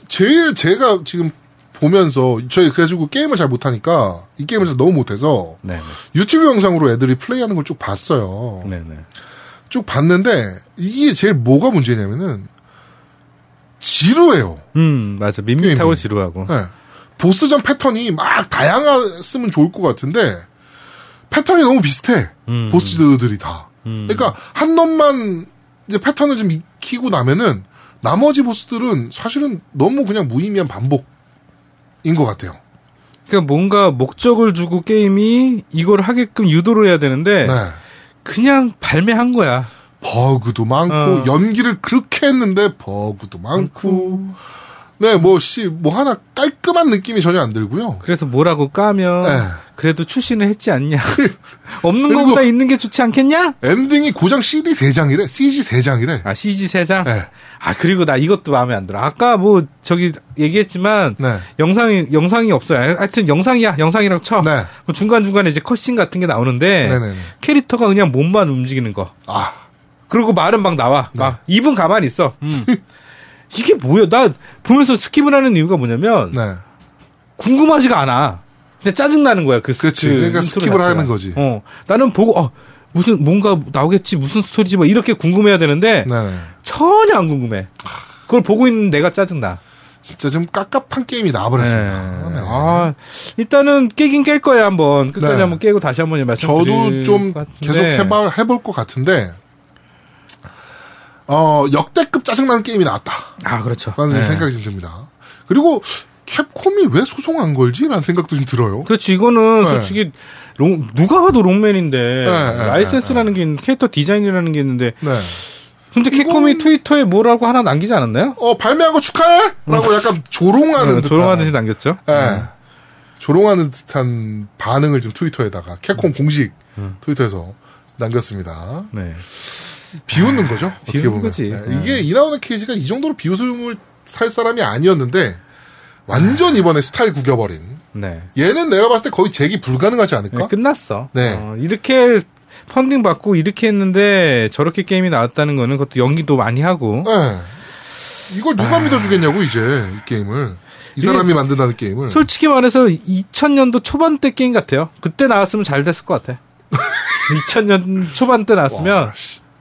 S1: 제일 제가 지금 보면서 저희 그래가지고 게임을 잘 못하니까 이 게임을 잘 너무 못해서
S2: 네.
S1: 유튜브 영상으로 애들이 플레이하는 걸 쭉 봤어요.
S2: 네. 네.
S1: 쭉 봤는데 이게 제일 뭐가 문제냐면은 지루해요.
S2: 음 맞아 밋밋하고
S1: 게임이.
S2: 지루하고.
S1: 네. 보스전 패턴이 막 다양했으면 좋을 것 같은데 패턴이 너무 비슷해.
S2: 음.
S1: 보스들이 다.
S2: 음.
S1: 그러니까 한 놈만 이제 패턴을 좀 익히고 나면은 나머지 보스들은 사실은 너무 그냥 무의미한 반복인 것 같아요.
S2: 그러니까 뭔가 목적을 주고 게임이 이걸 하게끔 유도를 해야 되는데
S1: 네.
S2: 그냥 발매한 거야.
S1: 버그도 많고
S2: 어.
S1: 연기를 그렇게 했는데 버그도 많고 네뭐씨뭐 하나 깔끔한 느낌이 전혀 안 들고요.
S2: 그래서 뭐라고 까면
S1: 네.
S2: 그래도 출시는 했지 않냐. 없는 거보다 있는 게 좋지 않겠냐?
S1: 엔딩이 고장 CD 3장이래. CG 3장이래.
S2: 아 CG 세 장.
S1: 네.
S2: 아 그리고 나 이것도 마음에 안 들어. 아까 뭐 저기 얘기했지만
S1: 네. 영상이
S2: 영상이 없어요. 하여튼 영상이야. 영상이라고 쳐.
S1: 네.
S2: 뭐 중간 중간에 이제 컷신 같은 게 나오는데
S1: 네네네.
S2: 캐릭터가 그냥 몸만 움직이는 거.
S1: 아,
S2: 그리고 말은 막 나와.
S1: 네.
S2: 막 입은 가만히 있어. 음. 이게 뭐야? 나 보면서 skip을 하는 이유가 뭐냐면
S1: 네.
S2: 궁금하지가 않아. 그냥 짜증 나는 거야. 그
S1: 그치.
S2: 그
S1: 그러니까 skip을
S2: 자체가.
S1: 하는 거지.
S2: 어. 나는 보고 어 무슨 뭔가 나오겠지 무슨 스토리지 뭐 이렇게 궁금해야 되는데
S1: 네.
S2: 전혀 안 궁금해. 그걸 보고 있는 내가 짜증 나.
S1: 진짜 좀 깝깝한 게임이 나와버렸습니다. 네.
S2: 아, 일단은 깨긴 깰 거예요, 한번. 끝까지
S1: 네.
S2: 한번 깨고 다시 한번 말씀드릴
S1: 저도 좀. 계속 해봐, 해볼 것 같은데, 어, 역대급 짜증나는 게임이 나왔다.
S2: 아, 그렇죠.
S1: 라는
S2: 네.
S1: 생각이 좀 듭니다. 그리고 Capcom이 왜 소송한 걸지? 라는 생각도 좀 들어요.
S2: 그렇지, 이거는
S1: 네.
S2: 솔직히, 록- 누가 봐도 록맨인데,
S1: 네,
S2: 라이센스라는 게, 있는- 캐릭터 디자인이라는 게 있는데,
S1: 네.
S2: 근데 Capcom이
S1: 이건-
S2: 트위터에 뭐라고 하나 남기지 않았나요?
S1: 어, 발매한 거 축하해! 라고 약간 조롱하는
S2: 네,
S1: 듯한.
S2: 조롱하듯이 남겼죠.
S1: 예. 조롱하는 듯한 반응을 좀 트위터에다가, 캡콤 공식
S2: 음.
S1: 트위터에서 남겼습니다.
S2: 네.
S1: 비웃는 거죠. 어떻게
S2: 비웃는. 거지.
S1: 네,
S2: 네.
S1: 이게 이나오는 케이지가 이 정도로 비웃음을 살 사람이 아니었는데 완전 이번에 스타일 구겨버린.
S2: 네.
S1: 얘는 내가 봤을 때 거의 재기 불가능하지 않을까?
S2: 네, 끝났어.
S1: 네.
S2: 어, 이렇게 펀딩 받고 이렇게 했는데 저렇게 게임이 나왔다는 거는 그것도 연기도 많이 하고
S1: 네. 이걸 누가 믿어주겠냐고 이제 이 게임을 이 사람이 만든다는 게임을.
S2: 솔직히 말해서 2000년도 초반 때 게임 같아요. 그때 나왔으면 잘 됐을 것 같아. 2000년 초반 때 나왔으면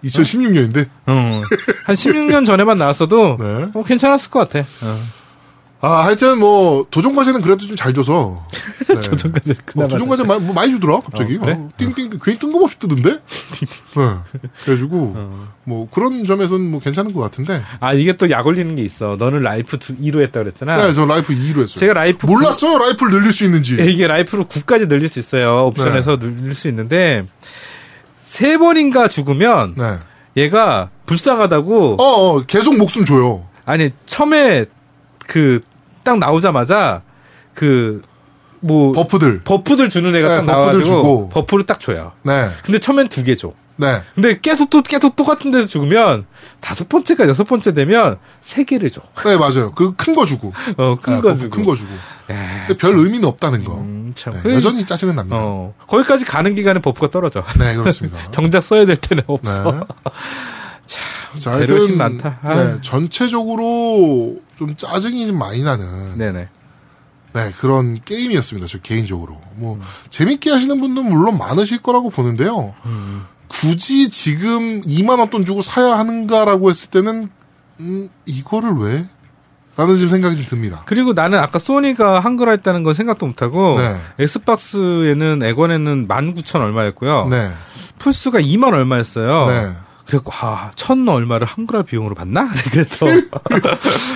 S1: 2016년인데.
S2: 어, 한 16년 전에만 나왔어도
S1: 네.
S2: 어, 괜찮았을 것 같아. 어.
S1: 아, 하여튼 뭐 도전 과제는 그래도 좀 잘 줘서. 네.
S2: 도전까지
S1: 뭐
S2: 그나마
S1: 도전 과제 많이, 뭐 많이 주더라 갑자기.
S2: 어, 그래?
S1: 어, 띵띵 괜히 뜬금없이 뜨던데. 네. 그래가지고
S2: 어.
S1: 뭐 그런 점에서는 뭐 괜찮은 것 같은데.
S2: 아 이게 또 약 올리는 게 있어. 너는 life 2로 했다 그랬잖아.
S1: 네, 저 life 2로 했어요.
S2: 제가 life
S1: 몰랐어요 life를 늘릴 수 있는지.
S2: 9, 이게 life로 9까지 늘릴 수 있어요. 옵션에서
S1: 네.
S2: 늘릴 수 있는데 세 번인가 죽으면
S1: 네.
S2: 얘가 불쌍하다고
S1: 어, 어 계속 목숨 줘요.
S2: 아니 처음에 그 딱 나오자마자 그 뭐
S1: buff들.
S2: buff들 주는 애가
S1: 네,
S2: 딱
S1: buff들
S2: 나와가지고
S1: 주고.
S2: buff를 딱 줘요.
S1: 네.
S2: 근데 처음엔 두 개 줘.
S1: 네.
S2: 근데 계속 또 계속 똑같은 데서 죽으면 다섯 번째가 여섯 번째 되면 세 개를 줘.
S1: 네, 맞아요. 그 큰 거 주고.
S2: 어 큰
S1: 네,
S2: 거 주고.
S1: 큰 거 주고.
S2: 야,
S1: 근데 별 의미는 없다는 거.
S2: 음, 참.
S1: 네,
S2: 그-
S1: 여전히 짜증은 납니다.
S2: 어 거기까지 가는 기간에 buff가 떨어져.
S1: 네, 그렇습니다.
S2: 정작 써야 될 때는 없어.
S1: 네. 자,
S2: 배려심 많다. 아.
S1: 네, 전체적으로 좀 짜증이 좀 많이 나는
S2: 네네.
S1: 네, 그런 게임이었습니다. 저 개인적으로. 뭐 재밌게 하시는 분도 물론 많으실 거라고 보는데요. 굳이 지금 2만 원 돈 주고 사야 하는가라고 했을 때는 음, 이거를 왜? 라는 좀 생각이 좀 듭니다.
S2: 그리고 나는 아까 소니가 한글화 했다는 건 생각도 못하고
S1: 네.
S2: 엑스박스에는 액원에는 19,000 얼마였고요.
S1: 네.
S2: 플스가 2만 얼마였어요.
S1: 네.
S2: 그래갖고 아, 천 얼마를 한글화 비용으로 받나? 그랬더.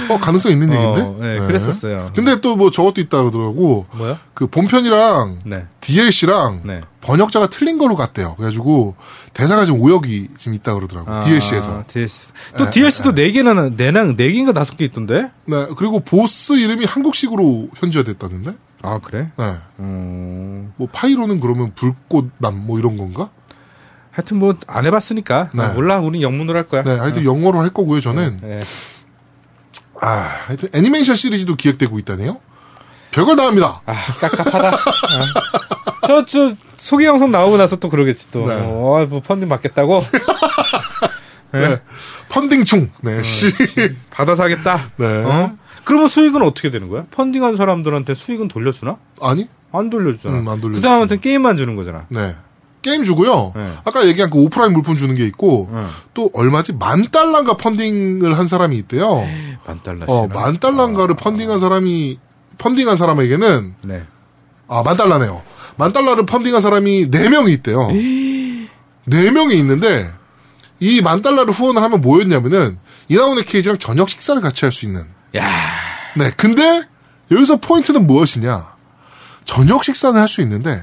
S1: 어, 가능성 있는 얘기인데?
S2: 어, 네, 그랬었어요.
S1: 근데 또 뭐 저것도 있다 그러더라고.
S2: 뭐야?
S1: 그 본편이랑
S2: 네.
S1: DLC랑
S2: 네.
S1: 번역자가 틀린 거로 갔대요. 그래가지고 대사가 지금 오역이 지금 있다 그러더라고.
S2: 아,
S1: DLC에서.
S2: DLC. 또
S1: 네,
S2: DLC도 네 개나 네랑 네 개인가 다섯 개 있던데?
S1: 네. 그리고 보스 이름이 한국식으로 현지화 됐다는데?
S2: 아 그래?
S1: 네.
S2: 음,
S1: 뭐 파이로는 그러면 불꽃 남 뭐 이런 건가?
S2: 하여튼 뭐 안 해봤으니까
S1: 네.
S2: 아, 몰라. 우리 영문으로 할 거야.
S1: 네. 하여튼 영어로 할 거고요. 저는
S2: 네.
S1: 아 하여튼 애니메이션 시리즈도 기획되고 있다네요. 별걸 다 합니다.
S2: 아 깝깝하다. 저, 저, 소개 영상 나오고 나서 또 그러겠지, 또.
S1: 네.
S2: 어, 뭐, 펀딩 받겠다고?
S1: 네. 펀딩충. 네. 씨.
S2: 받아 사겠다?
S1: 네.
S2: 어? 그러면 수익은 어떻게 되는 거야? 펀딩한 사람들한테 수익은 돌려주나?
S1: 아니?
S2: 안 돌려주잖아.
S1: 음, 안 돌려주지.
S2: 그 사람한테 게임만 주는 거잖아.
S1: 네. 게임 주고요.
S2: 네.
S1: 아까 얘기한 그 오프라인 물품 주는 게 있고
S2: 응.
S1: 또 얼마지 만 달러인가 펀딩을 한 사람이 있대요.
S2: 만 달러씩.
S1: 어, 만 달러인가를 펀딩한 사람이 펀딩한 사람에게는
S2: 네.
S1: 아, 만 달러네요. 만 달러를 펀딩한 사람이 네명이 있대요. 네 명이 있는데 이 만 달러를 후원을 하면 뭐였냐면은 이나운의 케이지랑 저녁 식사를 같이 할 수 있는.
S2: 야
S1: 네. 근데 여기서 포인트는 무엇이냐? 저녁 식사는 할 수 있는데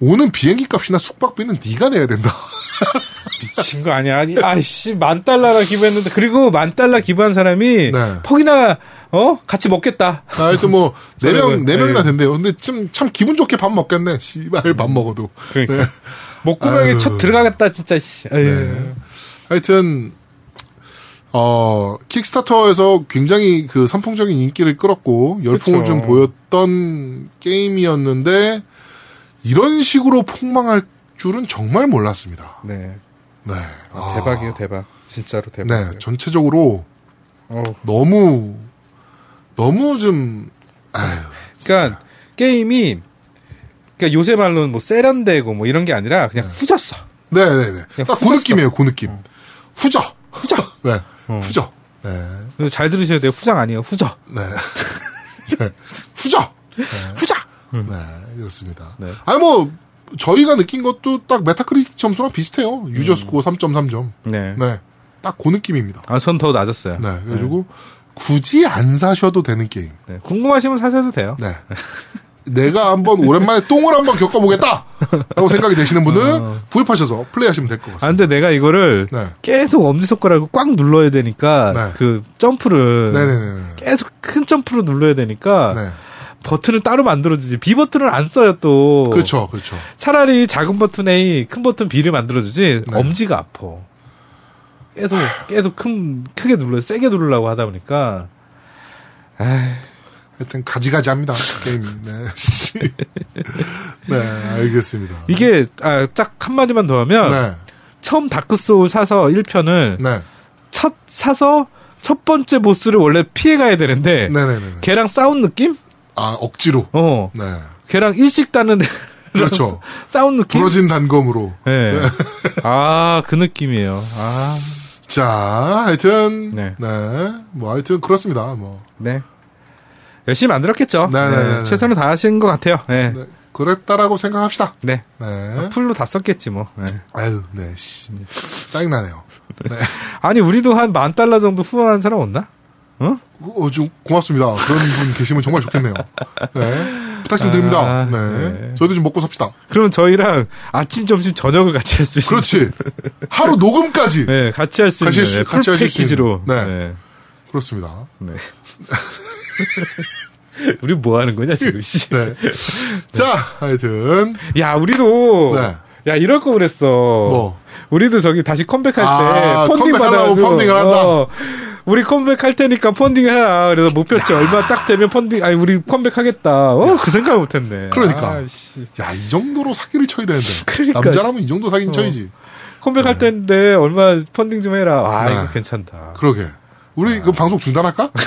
S1: 오는 비행기 값이나 숙박비는 네가 내야 된다.
S2: 미친 거 아니야? 아니, 아이씨, 만 달러나 기부했는데, 그리고 만 달러 기부한 사람이,
S1: 네.
S2: 퍽이나, 어? 같이 먹겠다.
S1: 아, 하여튼 뭐, 네 명, 네 명이나
S2: 에이.
S1: 된대요. 근데 참, 참 기분 좋게 밥 먹겠네. 씨발, 밥 먹어도.
S2: 그러니까.
S1: 네.
S2: 목구멍에. 첫 들어가겠다, 진짜, 씨.
S1: 네. 하여튼, 어, 킥스타터에서 굉장히 그 선풍적인 인기를 끌었고, 열풍을
S2: 그쵸.
S1: 좀 보였던 게임이었는데, 이런 식으로 폭망할 줄은 정말 몰랐습니다.
S2: 네.
S1: 네. 아,
S2: 대박이에요, 대박. 진짜로
S1: 네.
S2: 대박.
S1: 전체적으로
S2: 어.
S1: 너무, 너무 좀, 아유.
S2: 그러니까 게임이 그러니까 요새 말로는 뭐 세련되고 뭐 이런 게 아니라 그냥 후졌어.
S1: 네 네네.
S2: 그냥
S1: 딱 그. 느낌이에요, 그 느낌. 후져.
S2: 후져.
S1: 네.
S2: 어.
S1: 후져. 네.
S2: 잘 들으셔야 돼요. 후장 아니에요. 후져.
S1: 네. 네. 후져.
S2: 후져.
S1: 네, 그렇습니다.
S2: 네.
S1: 아니 뭐 저희가 느낀 것도 딱 Metacritic 점수랑 비슷해요. 유저 스코어 3.3점.
S2: 네.
S1: 네. 딱 그 느낌입니다.
S2: 아, 전 더 낮았어요.
S1: 네. 그래가지고 굳이 안 사셔도 되는 게임.
S2: 네. 궁금하시면 사셔도 돼요.
S1: 네. 내가 한번 오랜만에 똥을 한번 겪어보겠다! 라고 생각이 되시는 분은 구입하셔서 플레이하시면 될것
S2: 아,
S1: 같습니다.
S2: 근데 내가 이거를
S1: 네.
S2: 계속 엄지손가락을 꽉 눌러야 되니까
S1: 네.
S2: 그 점프를
S1: 네네네.
S2: 계속 큰 점프로 눌러야 되니까
S1: 네.
S2: 버튼을 따로 만들어주지. B 버튼을 안 써요 또.
S1: 그렇죠, 그렇죠.
S2: 차라리 작은 버튼 A, 큰 버튼 B를 만들어주지.
S1: 네.
S2: 엄지가 아파. 계속 계속 큰 크게 눌러 세게 누르려고 하다 보니까. 아,
S1: 하여튼 가지가지 합니다. 게임이. 네. 씨. 네, 알겠습니다.
S2: 이게 아, 딱 한마디만 더 하면
S1: 네.
S2: 처음 Dark Souls 사서 1편을
S1: 네.
S2: 첫 사서 첫 번째 보스를 원래 피해 가야 되는데
S1: 네네네.
S2: 걔랑 싸운 느낌?
S1: 아, 억지로.
S2: 어.
S1: 네.
S2: 걔랑 일식 따는 애랑
S1: 그렇죠.
S2: 싸운 느낌?
S1: 부러진 단검으로.
S2: 네. 아, 그 느낌이에요. 아.
S1: 자, 하여튼,
S2: 네.
S1: 네. 뭐, 하여튼, 그렇습니다. 뭐.
S2: 네. 열심히 만들었겠죠.
S1: 네, 네, 네, 네.
S2: 최선을 다하신 것 같아요. 네.
S1: 네, 그랬다라고 생각합시다.
S2: 네.
S1: 네.
S2: 풀로 다 썼겠지 뭐. 네.
S1: 아유, 네, 씨. 짜증나네요. 네.
S2: 아니 우리도 한 만 달러 정도 후원하는 사람 없나? 어?
S1: 어, 좀 고맙습니다. 그런 분 계시면 정말 좋겠네요. 네. 부탁 좀 드립니다.
S2: 아,
S1: 네.
S2: 네.
S1: 저희도 좀 먹고 삽시다.
S2: 그러면 저희랑 아침, 점심, 저녁을 같이 할 수 있는.
S1: 그렇지. 하루 녹음까지.
S2: 네, 같이 할 수 있는
S1: 할 수-
S2: 네, 풀
S1: 같이 하실 수. 있는. 네.
S2: 네.
S1: 그렇습니다.
S2: 네. 우리 뭐 하는 거냐 지금? 씨.
S1: 네. 자, 하여튼.
S2: 야, 우리도
S1: 네.
S2: 야 이럴 거 그랬어.
S1: 뭐.
S2: 우리도 저기 다시 컴백할
S1: 아,
S2: 때 펀딩 받아가지고
S1: 펀딩을 한다?
S2: 어, 우리 컴백할 테니까 펀딩 해라. 그래서 목표치 얼마 딱 되면 펀딩. 아니 우리 컴백하겠다. 어, 그 생각을 못 했네.
S1: 그러니까.
S2: 아, 씨.
S1: 야, 이 정도로 사기를 쳐야 되는데.
S2: 그러니까.
S1: 남자라면 이 정도 사기는
S2: 어.
S1: 쳐야지.
S2: 컴백할 때인데 얼마 펀딩 좀 해라. 아
S1: 네.
S2: 이거 괜찮다.
S1: 그러게. 우리 그 방송 중단할까?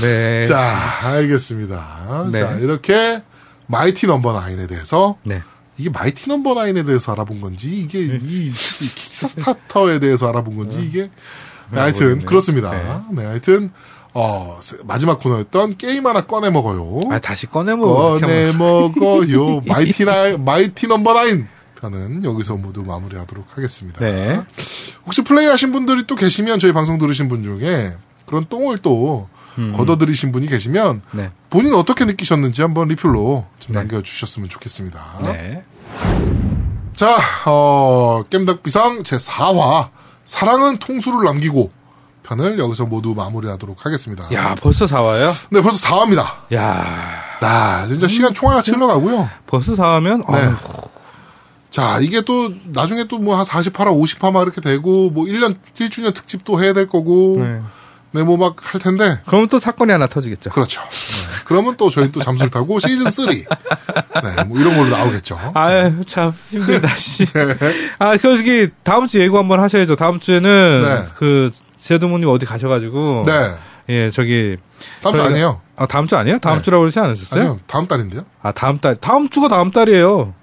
S2: 네.
S1: 자, 알겠습니다.
S2: 네.
S1: 자, 이렇게 Mighty Number Nine에 대해서
S2: 네.
S1: 이게 Mighty Number Nine에 대해서 알아본 건지 이게 이, 이 킥스타터에 대해서 알아본 건지 이게 네, 하여튼. 그렇습니다. 네. 하여튼 어 세- 마지막 코너였던 게임 하나 꺼내 먹어요.
S2: 아 다시 꺼내 먹어.
S1: 꺼내 먹어요. 마이티 나 Mighty Number Nine 편은 여기서 모두 마무리하도록 하겠습니다.
S2: 네.
S1: 혹시 플레이하신 분들이 또 계시면 저희 방송 들으신 분 중에 그런 똥을 또 걷어들이신 분이 계시면
S2: 네.
S1: 본인 어떻게 느끼셨는지 한번 리플로 좀
S2: 네.
S1: 남겨주셨으면 좋겠습니다.
S2: 네.
S1: 자, 어, 겜덕비상 제4화 사랑은 통수를 남기고 편을 여기서 모두 마무리하도록 하겠습니다.
S2: 야 벌써 4와요?
S1: 네, 벌써 4화입니다.
S2: 야
S1: 아, 진짜 시간 총알같이 흘러가고요.
S2: 벌써 4하면
S1: 네.
S2: 아,
S1: 자, 이게 또 나중에 또 뭐 한 48화, 50화 막 이렇게 되고 뭐 1년 1주년 특집도 해야 될 거고
S2: 네.
S1: 네, 뭐막할 텐데
S2: 그러면 또 사건이 하나 터지겠죠.
S1: 그렇죠. 네. 그러면 또 저희 또 잠수를 타고 시즌 3. 네, 뭐 이런 걸로 나오겠죠.
S2: 아유 참 힘들다 씨. 아 저기 다음 주 예고 한번 하셔야죠. 다음 주에는
S1: 네.
S2: 그 제드모님 어디 가셔가지고
S1: 네.
S2: 예 저기
S1: 다음 주 아니에요.
S2: 아 다음 주 아니에요? 다음
S1: 네.
S2: 주라고 그러지 않으셨어요?
S1: 아니요. 다음 달인데요.
S2: 아 다음 달 다음 주가 다음 달이에요.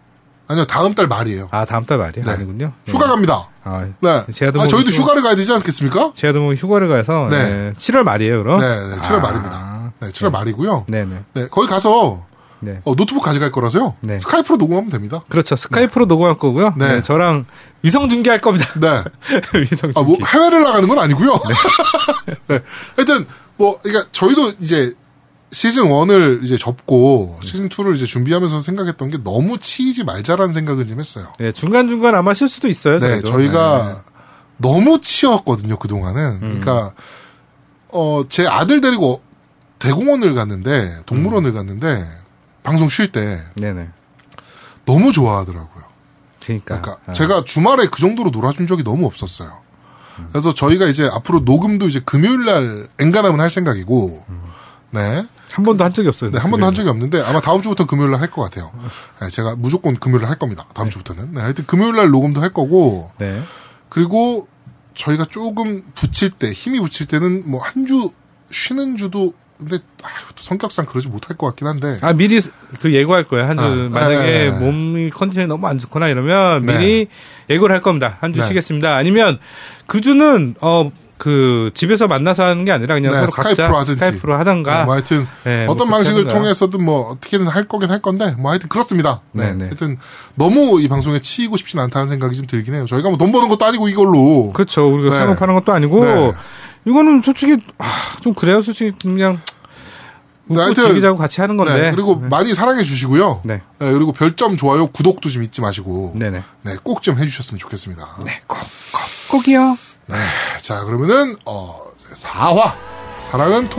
S1: 아니요. 다음 달 말이에요.
S2: 아 다음 달 말이에요?
S1: 네.
S2: 아니군요.
S1: 휴가 갑니다.
S2: 아
S1: 네.
S2: 제아도
S1: 아,
S2: 뭐
S1: 저희도
S2: 휴가-
S1: 휴가를 가야 되지 않겠습니까?
S2: 제아도 휴가를 가서
S1: 네.
S2: 네. 7월 말이에요, 그럼?
S1: 네, 네 7월
S2: 아.
S1: 말입니다. 네, 7월 말이고요.
S2: 네 네.
S1: 네, 거기 가서
S2: 네.
S1: 어, 노트북 가져갈 거라서요.
S2: 네.
S1: 스카이프로 녹음하면 됩니다.
S2: 그렇죠. 스카이프로 녹음할 거고요.
S1: 네.
S2: 네. 저랑 위성 중계할 겁니다.
S1: 네.
S2: 위성 중계.
S1: 아, 뭐 해외를 나가는 건 아니고요. 네. 하여튼 뭐 그러니까 저희도 이제 시즌 1을 이제 접고 시즌 2를 이제 준비하면서 생각했던 게 너무 치이지 말자라는 생각을 좀 했어요.
S2: 네, 중간중간 아마 실수도 있어요.
S1: 네,
S2: 저희도.
S1: 저희가 너무 치였거든요, 그동안은.
S2: 음.
S1: 그러니까, 어, 제 아들 데리고 대공원을 갔는데, 동물원을 갔는데, 방송 쉴때
S2: 네. 네네.
S1: 너무 좋아하더라고요.
S2: 그러니까.
S1: 그러니까
S2: 아.
S1: 제가 주말에 그 정도로 놀아준 적이 너무 없었어요. 그래서 저희가 이제 앞으로 녹음도 이제 금요일 날 엔간하면 할 생각이고, 네.
S2: 한 번도 한 적이 없어요.
S1: 네, 한 번도 한 적이 없는데 아마 다음 주부터 금요일 날 할 것 같아요. 네, 제가 무조건 금요일 날 할 겁니다. 다음 주부터는. 네, 하여튼 금요일 날 녹음도 할 거고,
S2: 네.
S1: 그리고 저희가 조금 붙일 때 힘이 붙일 때는 뭐 한 주 쉬는 주도 근데 아유, 또 성격상 그러지 못할 것 같긴 한데
S2: 아, 미리 그 예고할 거예요. 한 주,
S1: 아,
S2: 만약에
S1: 네, 네, 네.
S2: 몸이 컨디션이 너무 안 좋거나 이러면
S1: 네.
S2: 미리 예고를 할 겁니다. 한주
S1: 네.
S2: 쉬겠습니다. 아니면 그 주는, 어, 그 집에서 만나서 하는 게 아니라 그냥
S1: 네,
S2: 서로
S1: 스카이프로 하든지.
S2: 스카이프로 하던가.
S1: 네, 뭐 하여튼
S2: 네, 뭐
S1: 어떤 방식을. 통해서든 뭐 어떻게든 할 거긴 할 건데 뭐 하여튼 그렇습니다. 네,
S2: 네, 네.
S1: 하여튼 너무 이 방송에 치이고 싶진 않다는 생각이 좀 들긴 해요. 저희가 뭐 돈 버는 것도 아니고 이걸로
S2: 그렇죠. 우리가
S1: 네.
S2: 상업하는 것도 아니고
S1: 네.
S2: 이거는 솔직히 아, 좀 그래요. 솔직히 그냥
S1: 네,
S2: 웃고 즐기자고 같이 하는 건데.
S1: 네, 그리고 많이 사랑해 주시고요.
S2: 네.
S1: 네, 그리고 별점 좋아요 구독도 좀 잊지 마시고
S2: 네네.
S1: 네, 꼭 좀 해주셨으면 좋겠습니다.
S2: 네, 꼭, 꼭, 꼭이요.
S1: 자, 그러면은, 어, 4화. 사랑은